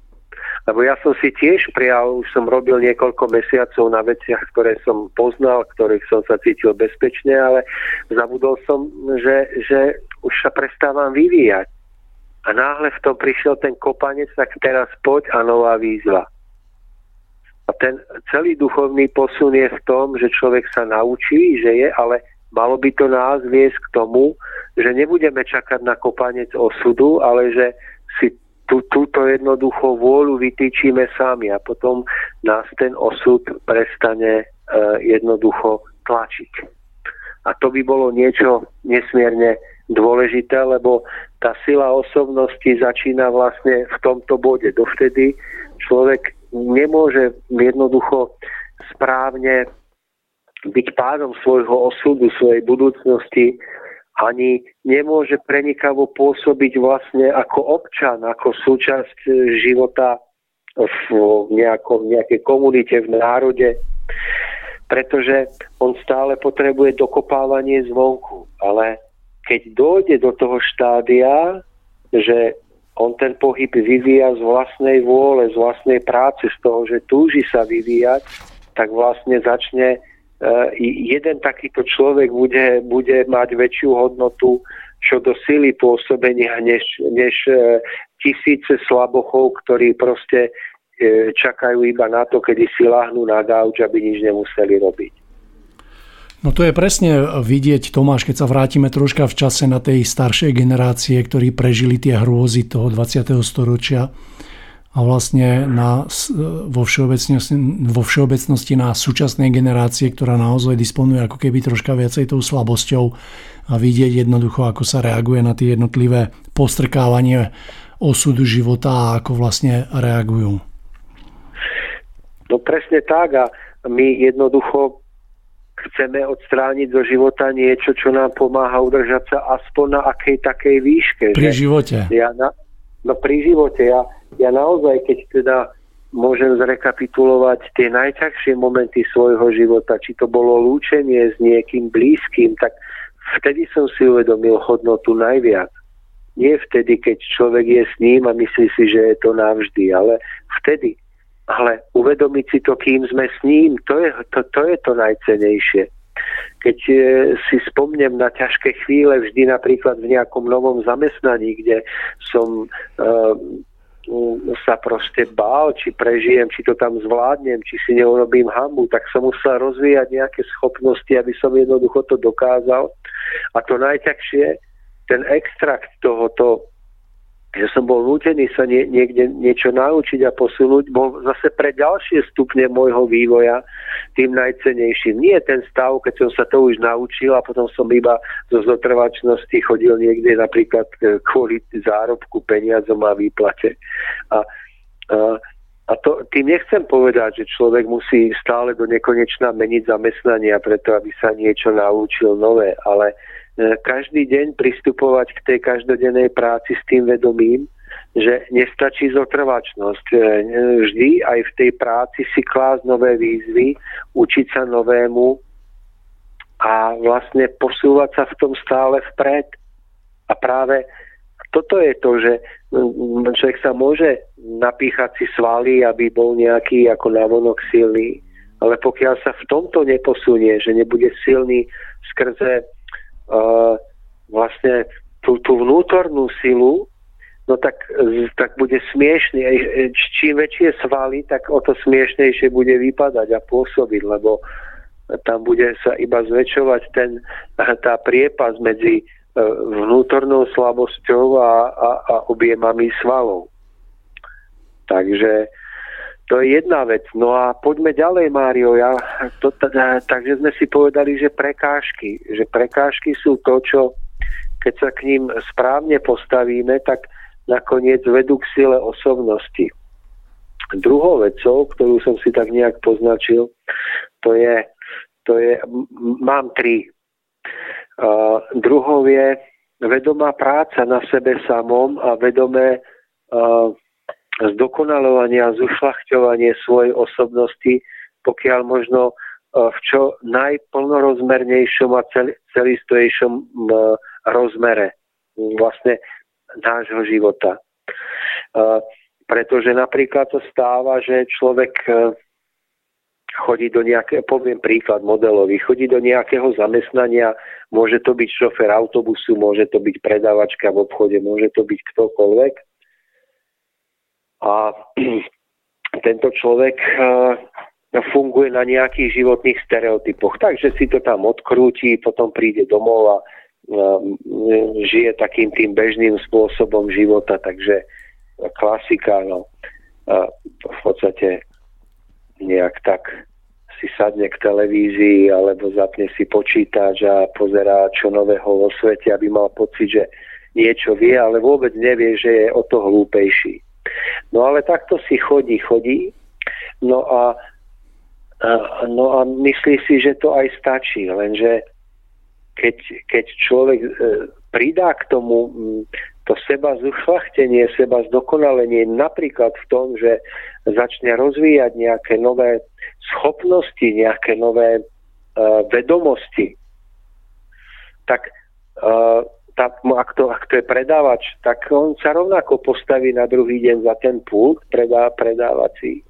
Lebo ja som si tiež prijal, už som robil niekoľko mesiacov na veciach, ktoré som poznal, ktorých som sa cítil bezpečne, ale zabudol som, že, že už sa prestávam vyvíjať. A náhle v tom prišiel ten kopanec, tak teraz poď a nová výzva. A ten celý duchovný posun je v tom, že človek sa naučí, že je, ale malo by to nás viesť k tomu, že nebudeme čakať na kopanec osudu, ale že si tú, túto jednoducho vôľu vytýčime sami a potom nás ten osud prestane e, jednoducho tlačiť. A to by bolo niečo nesmierne dôležité, lebo tá sila osobnosti začína vlastne v tomto bode. Dovtedy človek nemôže jednoducho správne byť pádom svojho osudu, svojej budúcnosti ani nemôže prenikavo pôsobiť vlastne ako občan, ako súčasť života v nejakom, nejakej komunite, v národe, pretože on stále potrebuje dokopávanie zvonku. Ale keď dojde do toho štádia, že on ten pohyb vyvíja z vlastnej vôle, z vlastnej práce, z toho, že túži sa vyvíjať, tak vlastne začne Eh, jeden takýto človek bude, bude mať väčšiu hodnotu čo do sily pôsobenia, než, než eh, tisíce slabochov, ktorí proste eh, čakajú iba na to, kedy si láhnú na gauč, aby nič nemuseli robiť. No to je presne vidieť, Tomáš, keď sa vrátime troška v čase na tej staršej generácie, ktorí prežili tie hrôzy toho 20. storočia a vlastne na, vo, všeobecnosti, vo všeobecnosti na súčasnej generácie, ktorá naozaj disponuje ako keby troška viacej tou slabosťou a vidieť jednoducho, ako sa reaguje na tie jednotlivé postrkávanie osudu života a ako vlastne reagujú. No presne tak a my jednoducho chceme odstrániť zo života niečo, čo nám pomáha udržať sa aspoň na akej takej výške. Pri že? živote. Ja na, no pri živote. Ja, ja naozaj, keď teda môžem zrekapitulovať tie najťažšie momenty svojho života, či to bolo lúčenie s niekým blízkym, tak vtedy som si uvedomil hodnotu najviac. Nie vtedy, keď človek je s ním a myslí si, že je to navždy, ale vtedy. Ale uvedomiť si to, kým sme s ním, to je to, to, je to najcenejšie. Keď e, si spomnem na ťažké chvíle, vždy napríklad v nejakom novom zamestnaní, kde som uh, sa proste bál, či prežijem, či to tam zvládnem, či si neurobím hambu, tak som musel rozvíjať nejaké schopnosti, aby som jednoducho to dokázal. A to najťažšie, ten extrakt tohoto že som bol nútený sa nie, niekde niečo naučiť a posunúť, bol zase pre ďalšie stupne môjho vývoja tým najcenejším. Nie ten stav, keď som sa to už naučil a potom som iba zo zotrvačnosti chodil niekde napríklad e, kvôli zárobku, peniazom a výplate. A, a a to, tým nechcem povedať, že človek musí stále do nekonečna meniť zamestnania preto, aby sa niečo naučil nové, ale každý deň pristupovať k tej každodennej práci s tým vedomím, že nestačí zotrvačnosť. E, vždy aj v tej práci si klásť nové výzvy, učiť sa novému a vlastne posúvať sa v tom stále vpred. A práve toto je to, že človek sa môže napíchať si svaly, aby bol nejaký ako návonok silný, ale pokiaľ sa v tomto neposunie, že nebude silný skrze vlastne tú, tú vnútornú silu, no tak, tak bude smiešný. Čím väčšie svaly, tak o to smiešnejšie bude vypadať a pôsobiť, lebo tam bude sa iba zväčšovať ten, tá priepas medzi e, vnútornou slabosťou a, a, a objemami svalov. Takže to je jedna vec. No a poďme ďalej, Mário. Ja, to, takže sme si povedali, že prekážky. Že prekážky sú to, čo keď sa k ním správne postavíme, tak nakoniec vedú k sile osobnosti. Druhou vecou, ktorú som si tak nejak poznačil, to je, to je mám tri. Uh, druhou je vedomá práca na sebe samom a vedomé uh, zdokonalovanie a zušľachťovanie svojej osobnosti, pokiaľ možno uh, v čo najplnorozmernejšom a cel, celistojejšom uh, rozmere vlastne nášho života. Pretože napríklad to stáva, že človek e, chodí do nejakého, poviem príklad modelový, chodí do nejakého zamestnania, môže to byť šofer autobusu, môže to byť predávačka v obchode, môže to byť ktokoľvek. A tento človek e, funguje na nejakých životných stereotypoch. Takže si to tam odkrúti, potom príde domov a žije takým tým bežným spôsobom života, takže klasika, no, v podstate nejak tak si sadne k televízii alebo zapne si počítač a pozerá čo nového vo svete, aby mal pocit, že niečo vie, ale vôbec nevie, že je o to hlúpejší. No ale takto si chodí, chodí, no a, no a myslí si, že to aj stačí, lenže keď, keď človek e, pridá k tomu to seba zušlachtenie, seba zdokonalenie napríklad v tom, že začne rozvíjať nejaké nové schopnosti, nejaké nové uh, vedomosti, tak uh, tá, ak, to, ak to je predávač, tak on sa rovnako postaví na druhý deň za ten pult predá, predávací.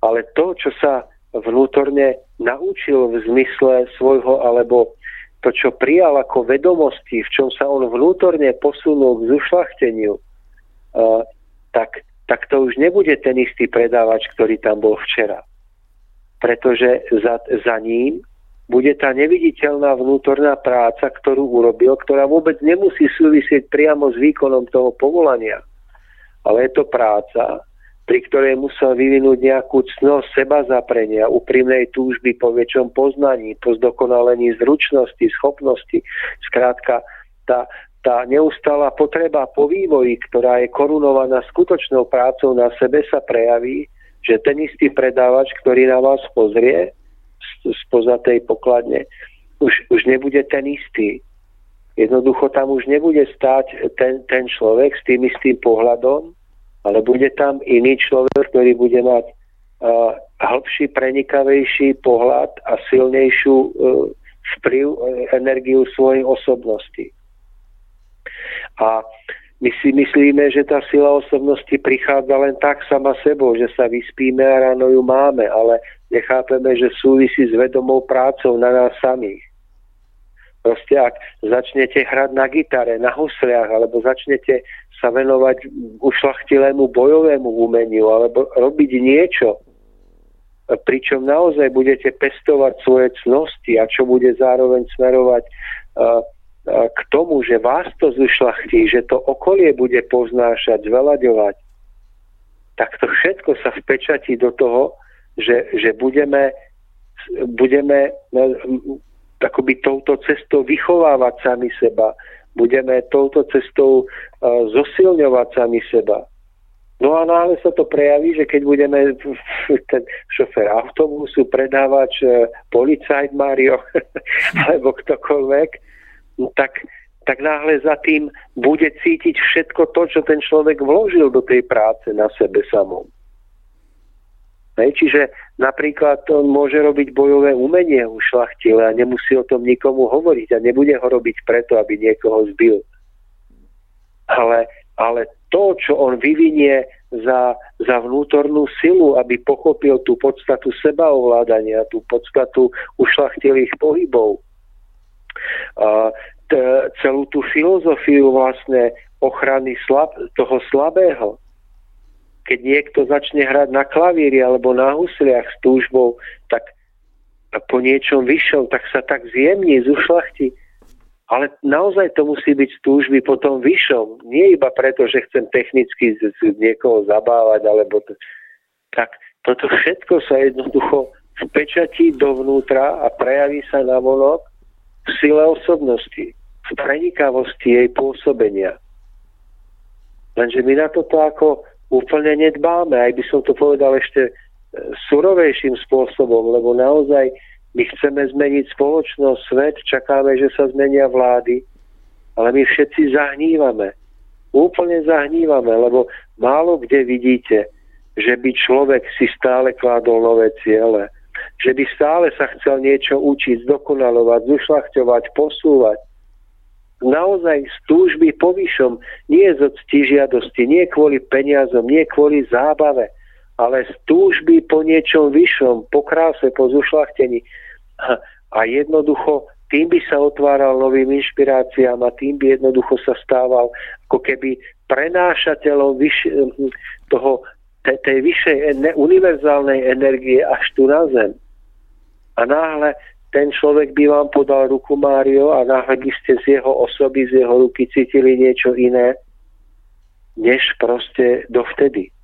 Ale to, čo sa vnútorne naučil v zmysle svojho alebo to, čo prijal ako vedomosti, v čom sa on vnútorne posunul k zušlachteniu, uh, tak, tak to už nebude ten istý predávač, ktorý tam bol včera. Pretože za, za ním bude tá neviditeľná vnútorná práca, ktorú urobil, ktorá vôbec nemusí súvisieť priamo s výkonom toho povolania. Ale je to práca, pri ktorej musel vyvinúť nejakú cnosť seba zaprenia, úprimnej túžby po väčšom poznaní, po zdokonalení zručnosti, schopnosti. Skrátka, tá, tá neustála potreba po vývoji, ktorá je korunovaná skutočnou prácou na sebe, sa prejaví, že ten istý predávač, ktorý na vás pozrie spoza tej pokladne, už, už nebude ten istý. Jednoducho tam už nebude stáť ten, ten človek s tým istým pohľadom, ale bude tam iný človek, ktorý bude mať uh, hĺbší, prenikavejší pohľad a silnejšiu uh, vplyv, uh, energiu svojej osobnosti. A my si myslíme, že tá sila osobnosti prichádza len tak sama sebou, že sa vyspíme a ráno ju máme, ale nechápeme, že súvisí s vedomou prácou na nás samých. Proste ak začnete hrať na gitare, na husliach, alebo začnete sa venovať ušlachtilému bojovému umeniu, alebo robiť niečo, pričom naozaj budete pestovať svoje cnosti a čo bude zároveň smerovať uh, k tomu, že vás to zušlachtí, že to okolie bude poznášať, zvelaďovať, tak to všetko sa vpečatí do toho, že, že budeme, budeme akoby touto cestou vychovávať sami seba, budeme touto cestou uh, zosilňovať sami seba. No a náhle sa to prejaví, že keď budeme ten šofer autobusu, predávač, uh, policajt Mario, alebo ktokoľvek, no tak, tak náhle za tým bude cítiť všetko to, čo ten človek vložil do tej práce na sebe samom. Hej, čiže napríklad on môže robiť bojové umenie u šlachtile a nemusí o tom nikomu hovoriť a nebude ho robiť preto, aby niekoho zbil. Ale, ale to, čo on vyvinie za, za vnútornú silu, aby pochopil tú podstatu sebaovládania, tú podstatu ušlachtilých pohybov, celú tú filozofiu vlastne ochrany slab, toho slabého. Keď niekto začne hrať na klavíri alebo na husliach s túžbou, tak po niečom vyššom, tak sa tak zjemní, zušlachti. Ale naozaj to musí byť z túžby po tom vyššom. Nie iba preto, že chcem technicky z, z niekoho zabávať, alebo to, tak toto všetko sa jednoducho vpečatí dovnútra a prejaví sa na vonok v sile osobnosti, v prenikavosti jej pôsobenia. Lenže my na toto ako úplne nedbáme. Aj by som to povedal ešte e, surovejším spôsobom, lebo naozaj my chceme zmeniť spoločnosť, svet, čakáme, že sa zmenia vlády, ale my všetci zahnívame. Úplne zahnívame, lebo málo kde vidíte, že by človek si stále kládol nové ciele, že by stále sa chcel niečo učiť, zdokonalovať, zušľachťovať, posúvať naozaj z túžby po vyššom, nie z ctižiadosti, nie kvôli peniazom, nie kvôli zábave, ale z túžby po niečom vyššom, po kráse, po zušlachtení. A, a jednoducho tým by sa otváral novým inšpiráciám a tým by jednoducho sa stával ako keby prenášateľom vyš, toho, tej, tej vyššej univerzálnej energie až tu na zem. A náhle ten človek by vám podal ruku Mário a náhle by ste z jeho osoby, z jeho ruky cítili niečo iné, než proste dovtedy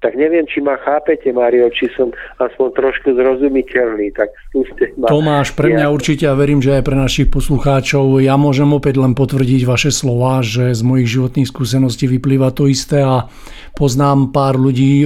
tak neviem, či ma chápete, Mario, či som aspoň trošku zrozumiteľný, tak skúste ma. Tomáš, pre mňa určite a verím, že aj pre našich poslucháčov, ja môžem opäť len potvrdiť vaše slova, že z mojich životných skúseností vyplýva to isté a poznám pár ľudí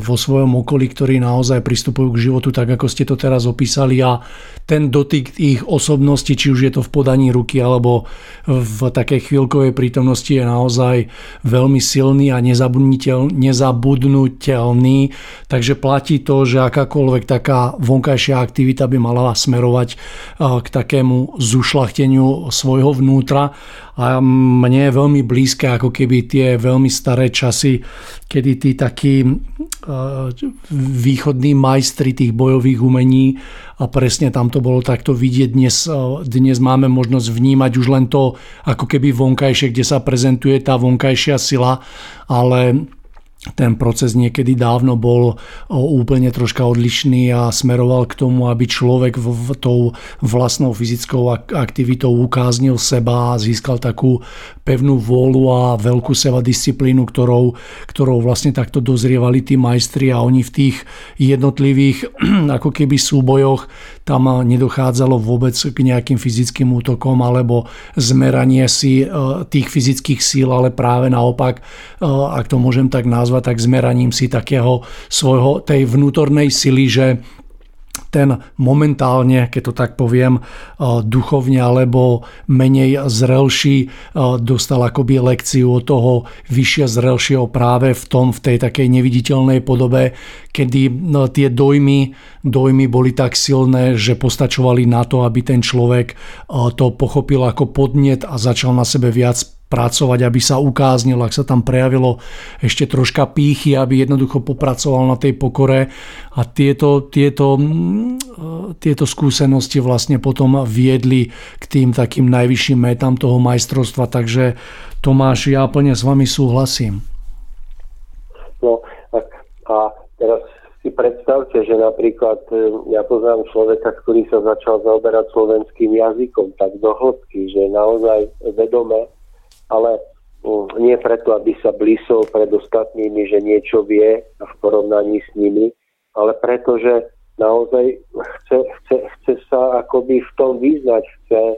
vo svojom okolí, ktorí naozaj pristupujú k životu tak, ako ste to teraz opísali a ten dotyk ich osobnosti, či už je to v podaní ruky alebo v takej chvíľkovej prítomnosti je naozaj veľmi silný a nezabudnúť udržateľný, takže platí to, že akákoľvek taká vonkajšia aktivita by mala smerovať k takému zušlachteniu svojho vnútra a mne je veľmi blízke ako keby tie veľmi staré časy, kedy tí takí východní majstri tých bojových umení a presne tam to bolo takto vidieť. Dnes, dnes máme možnosť vnímať už len to ako keby vonkajšie, kde sa prezentuje tá vonkajšia sila, ale ten proces niekedy dávno bol úplne troška odlišný a smeroval k tomu, aby človek v, tou vlastnou fyzickou aktivitou ukáznil seba a získal takú pevnú vôľu a veľkú seba disciplínu, ktorou, ktorou vlastne takto dozrievali tí majstri a oni v tých jednotlivých ako keby súbojoch tam nedochádzalo vôbec k nejakým fyzickým útokom alebo zmeranie si e, tých fyzických síl, ale práve naopak, e, ak to môžem tak nazvať, tak zmeraním si takého svojho, tej vnútornej sily, že ten momentálne, keď to tak poviem, eh, duchovne alebo menej zrelší eh, dostal akoby lekciu od toho vyššia zrelšieho práve v tom, v tej takej neviditeľnej podobe, kedy no, tie dojmy, dojmy boli tak silné, že postačovali na to, aby ten človek eh, to pochopil ako podnet a začal na sebe viac pracovať, aby sa ukáznil, ak sa tam prejavilo ešte troška pýchy, aby jednoducho popracoval na tej pokore a tieto, tieto, mm, tieto skúsenosti vlastne potom viedli k tým takým najvyšším metám toho majstrovstva, takže Tomáš, ja plne s vami súhlasím. No a, a teraz si predstavte, že napríklad e, ja poznám človeka, ktorý sa začal zaoberať slovenským jazykom tak do hĺbky, že naozaj vedome ale mm, nie preto, aby sa blísol pred ostatnými, že niečo vie v porovnaní s nimi, ale preto, že naozaj chce, chce, chce sa akoby v tom vyznať, chce e,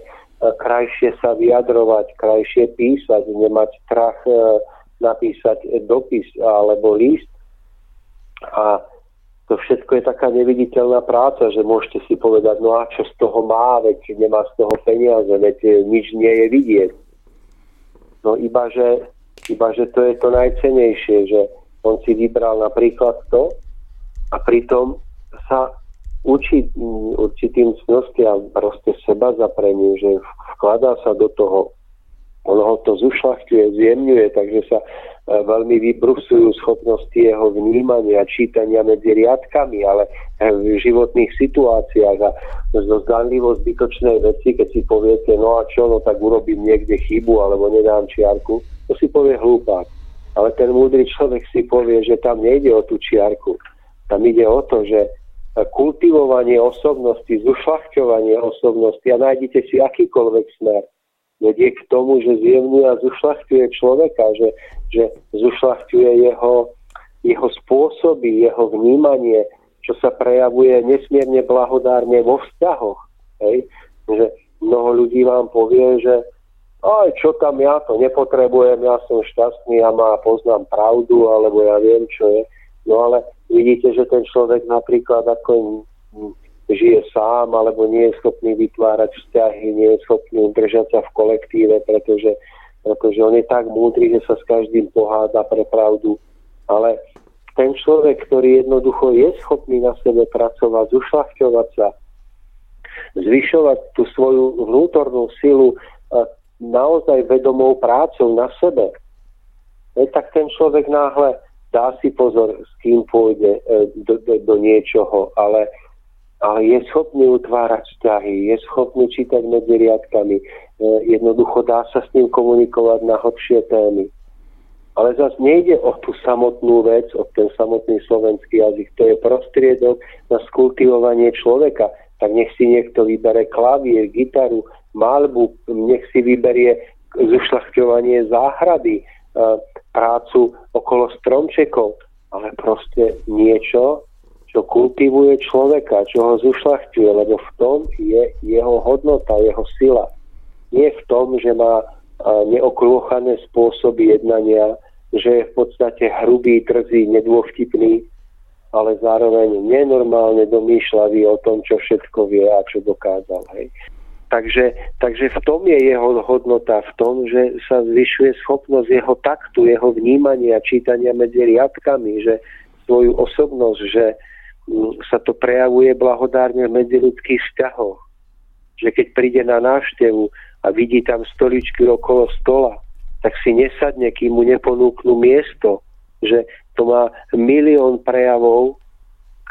krajšie sa vyjadrovať, krajšie písať, nemať strach e, napísať dopis alebo list. A to všetko je taká neviditeľná práca, že môžete si povedať, no a čo z toho má, veď nemá z toho peniaze, veď nič nie je vidieť. No iba že, iba, že to je to najcenejšie, že on si vybral napríklad to a pritom sa učí určitým cnostiam proste seba zapreniu, že vkladá sa do toho ono ho to zušľachtuje, zjemňuje, takže sa e, veľmi vybrusujú schopnosti jeho vnímania, čítania medzi riadkami, ale e, v životných situáciách a zo zdanlivo zbytočnej veci, keď si poviete, no a čo, no tak urobím niekde chybu alebo nedám čiarku, to si povie hlúpák. Ale ten múdry človek si povie, že tam nejde o tú čiarku. Tam ide o to, že kultivovanie osobnosti, zušľachťovanie osobnosti a nájdete si akýkoľvek smer, vedie k tomu, že zjemňuje a zušľachtuje človeka, že, že zušľachtuje jeho, jeho spôsoby, jeho vnímanie, čo sa prejavuje nesmierne blahodárne vo vzťahoch. Hej? Že mnoho ľudí vám povie, že aj čo tam ja to nepotrebujem, ja som šťastný, ja má poznám pravdu, alebo ja viem, čo je. No ale vidíte, že ten človek napríklad ako žije sám alebo nie je schopný vytvárať vzťahy, nie je schopný udržať sa v kolektíve, pretože, pretože on je tak múdry, že sa s každým poháda pre pravdu. Ale ten človek, ktorý jednoducho je schopný na sebe pracovať, zušľachťovať sa, zvyšovať tú svoju vnútornú silu naozaj vedomou prácou na sebe, tak ten človek náhle dá si pozor, s kým pôjde e, do, do, do niečoho, ale je schopný utvárať vzťahy, je schopný čítať medzi riadkami, e, jednoducho dá sa s ním komunikovať na hlbšie témy. Ale zase nejde o tú samotnú vec, o ten samotný slovenský jazyk. To je prostriedok na skultivovanie človeka. Tak nech si niekto vybere klavír, gitaru, malbu, nech si vyberie zušľachťovanie záhrady, e, prácu okolo stromčekov, ale proste niečo, čo kultivuje človeka, čo ho zušľachtuje, lebo v tom je jeho hodnota, jeho sila. Nie v tom, že má neokrúchané spôsoby jednania, že je v podstate hrubý, trzý, nedôvtipný, ale zároveň nenormálne domýšľavý o tom, čo všetko vie a čo dokázal. Hej. Takže, takže v tom je jeho hodnota, v tom, že sa zvyšuje schopnosť jeho taktu, jeho vnímania, čítania medzi riadkami, že svoju osobnosť, že, sa to prejavuje blahodárne v medziludských vzťahoch. Že keď príde na návštevu a vidí tam stoličky okolo stola, tak si nesadne, kým mu neponúknú miesto. Že to má milión prejavov,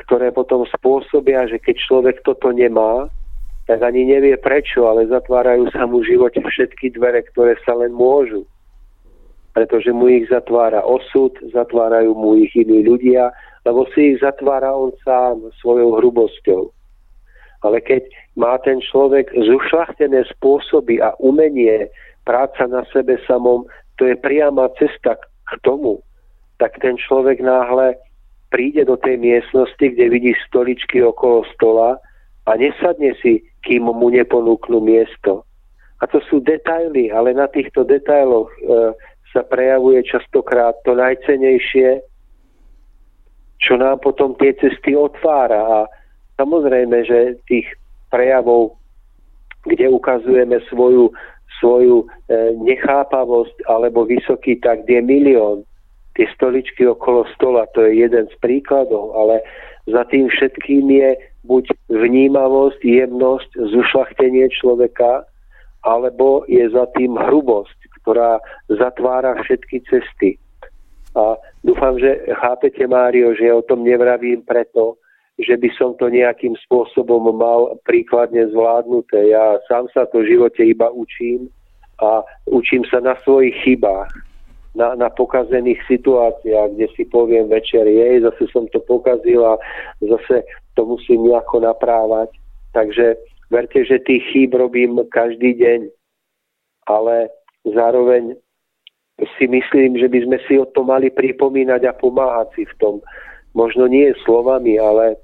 ktoré potom spôsobia, že keď človek toto nemá, tak ani nevie prečo, ale zatvárajú sa mu v živote všetky dvere, ktoré sa len môžu. Pretože mu ich zatvára osud, zatvárajú mu ich iní ľudia, lebo si ich zatvára on sám svojou hrubosťou. Ale keď má ten človek zušľachtené spôsoby a umenie, práca na sebe samom, to je priama cesta k tomu, tak ten človek náhle príde do tej miestnosti, kde vidí stoličky okolo stola a nesadne si, kým mu neponúknú miesto. A to sú detaily, ale na týchto detailoch e, sa prejavuje častokrát to najcenejšie, čo nám potom tie cesty otvára. A samozrejme, že tých prejavov, kde ukazujeme svoju, svoju e, nechápavosť alebo vysoký tak, je milión. Tie stoličky okolo stola, to je jeden z príkladov, ale za tým všetkým je buď vnímavosť, jemnosť, zušlachtenie človeka, alebo je za tým hrubosť, ktorá zatvára všetky cesty. A dúfam, že chápete, Mário, že ja o tom nevravím preto, že by som to nejakým spôsobom mal príkladne zvládnuté. Ja sám sa to v živote iba učím a učím sa na svojich chybách, na, na pokazených situáciách, kde si poviem večer, jej, zase som to pokazil a zase to musím nejako naprávať. Takže verte, že tých chýb robím každý deň, ale zároveň si myslím, že by sme si o to mali pripomínať a pomáhať si v tom. Možno nie slovami, ale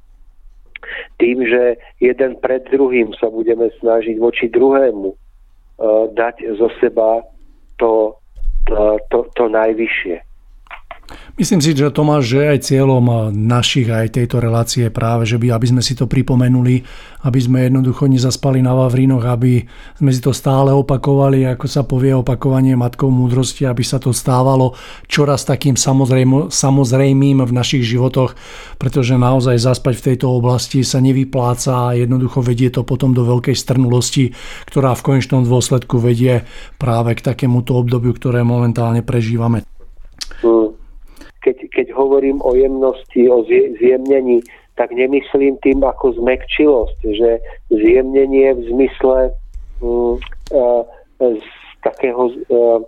tým, že jeden pred druhým sa budeme snažiť voči druhému uh, dať zo seba to, to, to, to najvyššie. Myslím si, že Tomáš, že aj cieľom našich aj tejto relácie práve, že by, aby sme si to pripomenuli, aby sme jednoducho nezaspali na Vavrínoch, aby sme si to stále opakovali, ako sa povie opakovanie matkou múdrosti, aby sa to stávalo čoraz takým samozrejm, samozrejmým v našich životoch, pretože naozaj zaspať v tejto oblasti sa nevypláca a jednoducho vedie to potom do veľkej strnulosti, ktorá v konečnom dôsledku vedie práve k takémuto obdobiu, ktoré momentálne prežívame. Mm keď, keď hovorím o jemnosti, o zjemnení, tak nemyslím tým ako zmekčilosť, že zjemnenie v zmysle mm, uh, z takého, uh,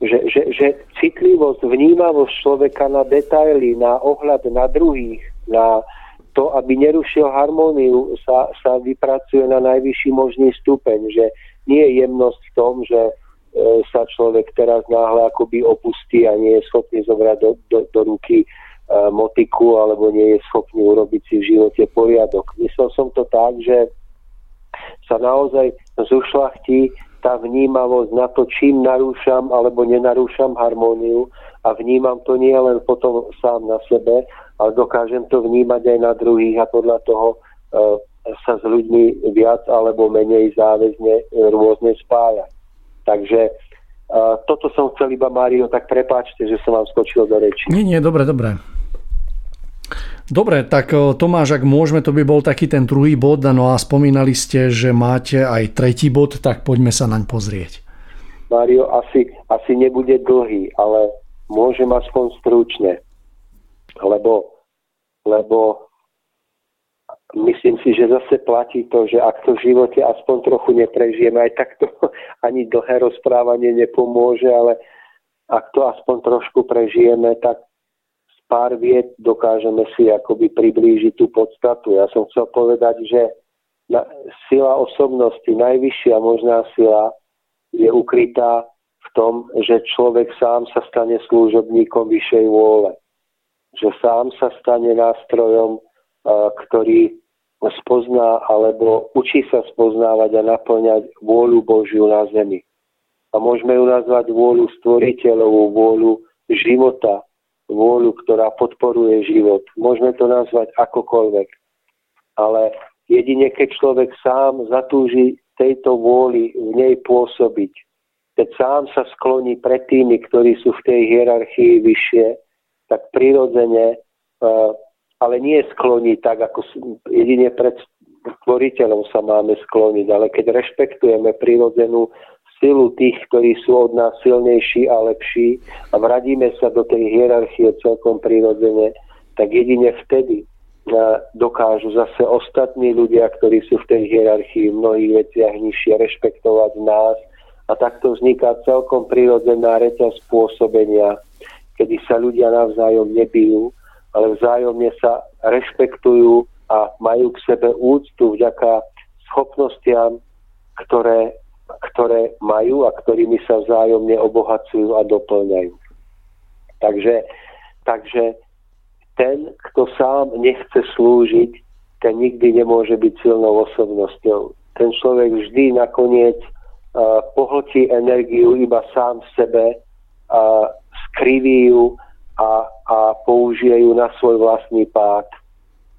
že, že, že citlivosť, vnímavosť človeka na detaily, na ohľad na druhých, na to, aby nerušil harmóniu, sa, sa vypracuje na najvyšší možný stupeň, že nie je jemnosť v tom, že E, sa človek teraz náhle akoby opustí a nie je schopný zobrať do, do, do ruky e, motiku alebo nie je schopný urobiť si v živote poriadok. Myslel som to tak, že sa naozaj zušlachtí tá vnímavosť na to, čím narúšam alebo nenarúšam harmóniu a vnímam to nie len potom sám na sebe, ale dokážem to vnímať aj na druhých a podľa toho e, sa s ľuďmi viac alebo menej záväzne rôzne spájať. Takže uh, toto som chcel iba, Mário, tak prepáčte, že som vám skočil do reči. Nie, nie, dobre, dobre. Dobre, tak Tomáš, ak môžeme, to by bol taký ten druhý bod, no a spomínali ste, že máte aj tretí bod, tak poďme sa naň pozrieť. Mário, asi, asi nebude dlhý, ale môžem aspoň stručne, lebo, lebo myslím si, že zase platí to, že ak to v živote aspoň trochu neprežijeme, aj tak to ani dlhé rozprávanie nepomôže, ale ak to aspoň trošku prežijeme, tak z pár viet dokážeme si akoby priblížiť tú podstatu. Ja som chcel povedať, že sila osobnosti, najvyššia možná sila je ukrytá v tom, že človek sám sa stane služobníkom vyššej vôle. Že sám sa stane nástrojom, ktorý spozná alebo učí sa spoznávať a naplňať vôľu Božiu na zemi. A môžeme ju nazvať vôľu stvoriteľovú, vôľu života, vôľu, ktorá podporuje život. Môžeme to nazvať akokoľvek. Ale jedine, keď človek sám zatúži tejto vôli v nej pôsobiť, keď sám sa skloní pred tými, ktorí sú v tej hierarchii vyššie, tak prirodzene uh, ale nie skloní tak, ako jedine pred stvoriteľom sa máme skloniť, ale keď rešpektujeme prirodzenú silu tých, ktorí sú od nás silnejší a lepší a vradíme sa do tej hierarchie celkom prirodzene, tak jedine vtedy dokážu zase ostatní ľudia, ktorí sú v tej hierarchii v mnohých veciach nižšie, rešpektovať nás. A takto vzniká celkom prirodzená reťaz spôsobenia, kedy sa ľudia navzájom nebijú, ale vzájomne sa rešpektujú a majú k sebe úctu vďaka schopnostiam, ktoré, ktoré majú a ktorými sa vzájomne obohacujú a doplňajú. Takže, takže ten, kto sám nechce slúžiť, ten nikdy nemôže byť silnou osobnosťou. Ten človek vždy nakoniec uh, pohltí energiu iba sám v sebe, uh, skriví ju a, a použije ju na svoj vlastný pád.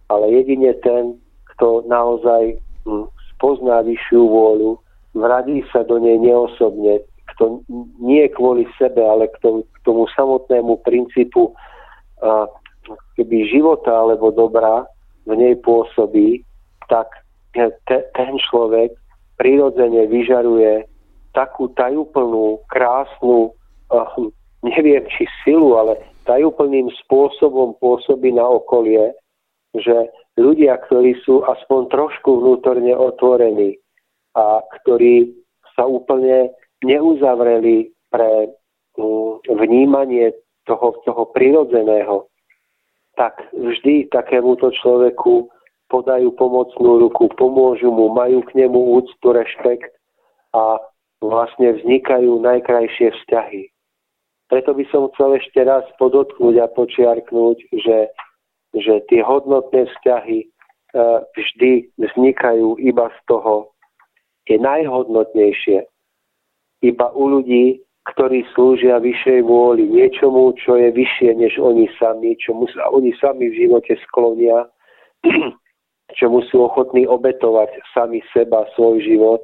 Ale jedine ten, kto naozaj hm, spozná vyššiu vôľu, vradí sa do nej neosobne, kto nie kvôli sebe, ale k tomu, k tomu samotnému princípu a, keby života alebo dobra v nej pôsobí, tak te, ten človek prirodzene vyžaruje takú tajúplnú, krásnu, uh, neviem či silu, ale tajúplným spôsobom pôsobí na okolie, že ľudia, ktorí sú aspoň trošku vnútorne otvorení a ktorí sa úplne neuzavreli pre mm, vnímanie toho, toho prirodzeného, tak vždy takémuto človeku podajú pomocnú ruku, pomôžu mu, majú k nemu úctu, rešpekt a vlastne vznikajú najkrajšie vzťahy. Preto by som chcel ešte raz podotknúť a počiarknúť, že, že tie hodnotné vzťahy e, vždy vznikajú iba z toho, tie najhodnotnejšie, iba u ľudí, ktorí slúžia vyššej vôli, niečomu, čo je vyššie než oni sami, čomu sa oni sami v živote sklonia, čomu sú ochotní obetovať sami seba, svoj život.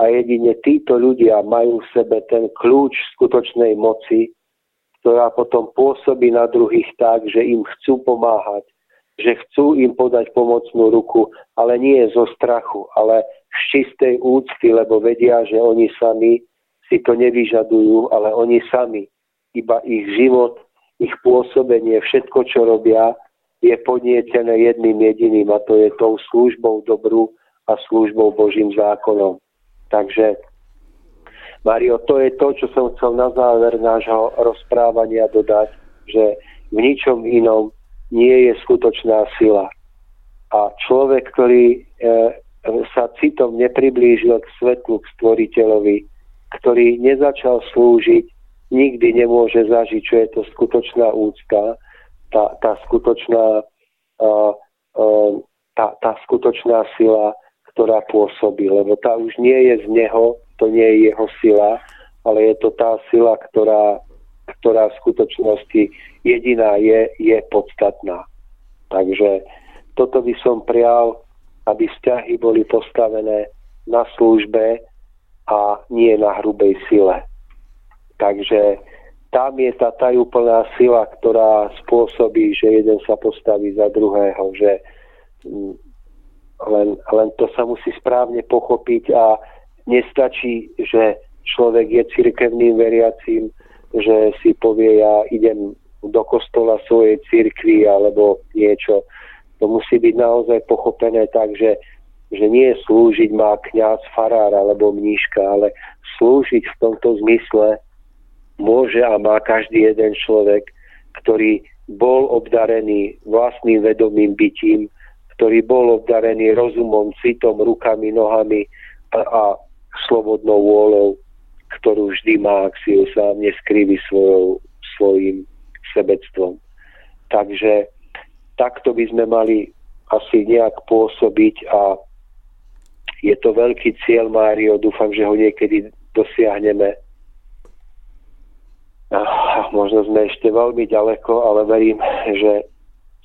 A jedine títo ľudia majú v sebe ten kľúč skutočnej moci, ktorá potom pôsobí na druhých tak, že im chcú pomáhať, že chcú im podať pomocnú ruku, ale nie zo strachu, ale z čistej úcty, lebo vedia, že oni sami si to nevyžadujú, ale oni sami, iba ich život, ich pôsobenie, všetko, čo robia, je podnietené jedným jediným a to je tou službou dobru a službou Božím zákonom. Takže, Mario, to je to, čo som chcel na záver nášho rozprávania dodať, že v ničom inom nie je skutočná sila. A človek, ktorý e, sa citom nepriblížil k svetlu, k stvoriteľovi, ktorý nezačal slúžiť, nikdy nemôže zažiť, čo je to skutočná úcta, tá, tá skutočná uh, uh, tá, tá skutočná sila, ktorá pôsobí, lebo tá už nie je z neho, to nie je jeho sila, ale je to tá sila, ktorá, ktorá v skutočnosti jediná je, je podstatná. Takže toto by som prial, aby vzťahy boli postavené na službe, a nie na hrubej sile. Takže tam je tá tajúplná sila, ktorá spôsobí, že jeden sa postaví za druhého, že mm, len, len to sa musí správne pochopiť a nestačí, že človek je cirkevným veriacím, že si povie, ja idem do kostola svojej cirkvi alebo niečo. To musí byť naozaj pochopené tak, že že nie slúžiť má kňaz, farár alebo mníška, ale slúžiť v tomto zmysle môže a má každý jeden človek, ktorý bol obdarený vlastným vedomým bytím, ktorý bol obdarený rozumom, citom, rukami, nohami a, a slobodnou vôľou, ktorú vždy má, ak si ju sám neskriví svojou, svojim sebectvom. Takže takto by sme mali asi nejak pôsobiť a je to veľký cieľ, Mário, dúfam, že ho niekedy dosiahneme. A možno sme ešte veľmi ďaleko, ale verím, že,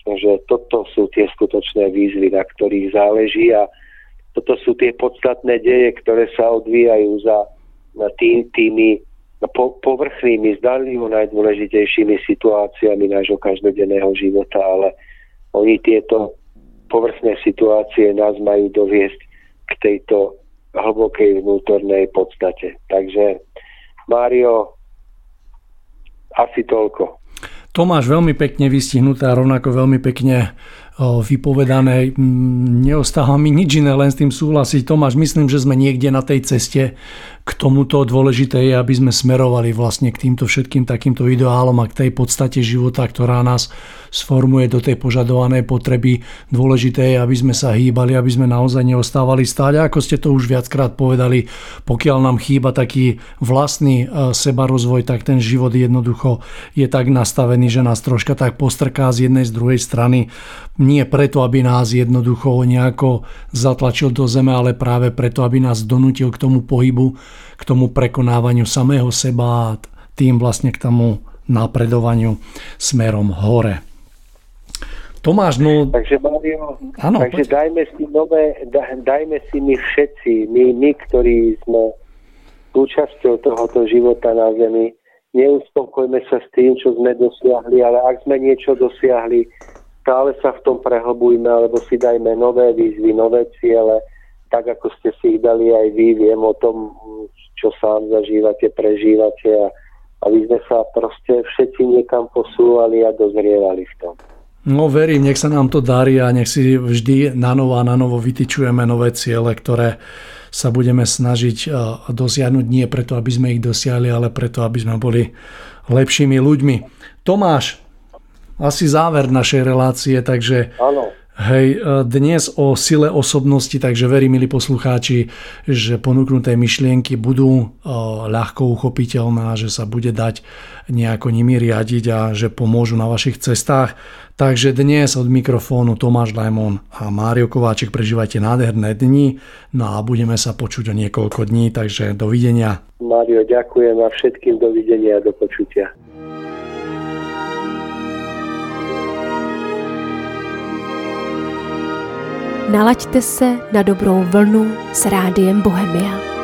že toto sú tie skutočné výzvy, na ktorých záleží a toto sú tie podstatné deje, ktoré sa odvíjajú za tým, tými po, povrchnými, zdanlivo najdôležitejšími situáciami nášho každodenného života, ale oni tieto povrchné situácie nás majú doviesť k tejto hlbokej vnútornej podstate. Takže Mário, asi toľko. Tomáš, veľmi pekne vystihnuté a rovnako veľmi pekne vypovedané. Neostáva mi nič iné, len s tým súhlasiť. Tomáš, myslím, že sme niekde na tej ceste k tomuto dôležité je, aby sme smerovali vlastne k týmto všetkým takýmto ideálom a k tej podstate života, ktorá nás sformuje do tej požadovanej potreby. Dôležité je, aby sme sa hýbali, aby sme naozaj neostávali stáť. A ako ste to už viackrát povedali, pokiaľ nám chýba taký vlastný e, sebarozvoj, tak ten život jednoducho je tak nastavený, že nás troška tak postrká z jednej z druhej strany. Nie preto, aby nás jednoducho nejako zatlačil do zeme, ale práve preto, aby nás donútil k tomu pohybu, k tomu prekonávaniu samého seba a tým vlastne k tomu napredovaniu smerom hore. Tomáš, no... Takže Mario, ano, takže dajme si nové, dajme si my všetci, my, my, ktorí sme súčasťou tohoto života na Zemi, neuspokojme sa s tým, čo sme dosiahli, ale ak sme niečo dosiahli, stále sa v tom prehlbujme, alebo si dajme nové výzvy, nové ciele, tak ako ste si ich dali aj vy, viem o tom, čo sám zažívate, prežívate a aby sme sa proste všetci niekam posúvali a dozrievali v tom. No verím, nech sa nám to darí a nech si vždy na novo a na novo vytyčujeme nové ciele, ktoré sa budeme snažiť dosiahnuť nie preto, aby sme ich dosiahli, ale preto, aby sme boli lepšími ľuďmi. Tomáš, asi záver našej relácie, takže Áno. Hej, e, dnes o sile osobnosti, takže verím, milí poslucháči, že ponúknuté myšlienky budú e, ľahko uchopiteľné, že sa bude dať nejako nimi riadiť a že pomôžu na vašich cestách. Takže dnes od mikrofónu Tomáš Lajmon a Mário Kováček prežívajte nádherné dni, no a budeme sa počuť o niekoľko dní, takže dovidenia. Mário, ďakujem a všetkým dovidenia a do počutia. Nalaďte se na dobrou vlnu s rádiem Bohemia.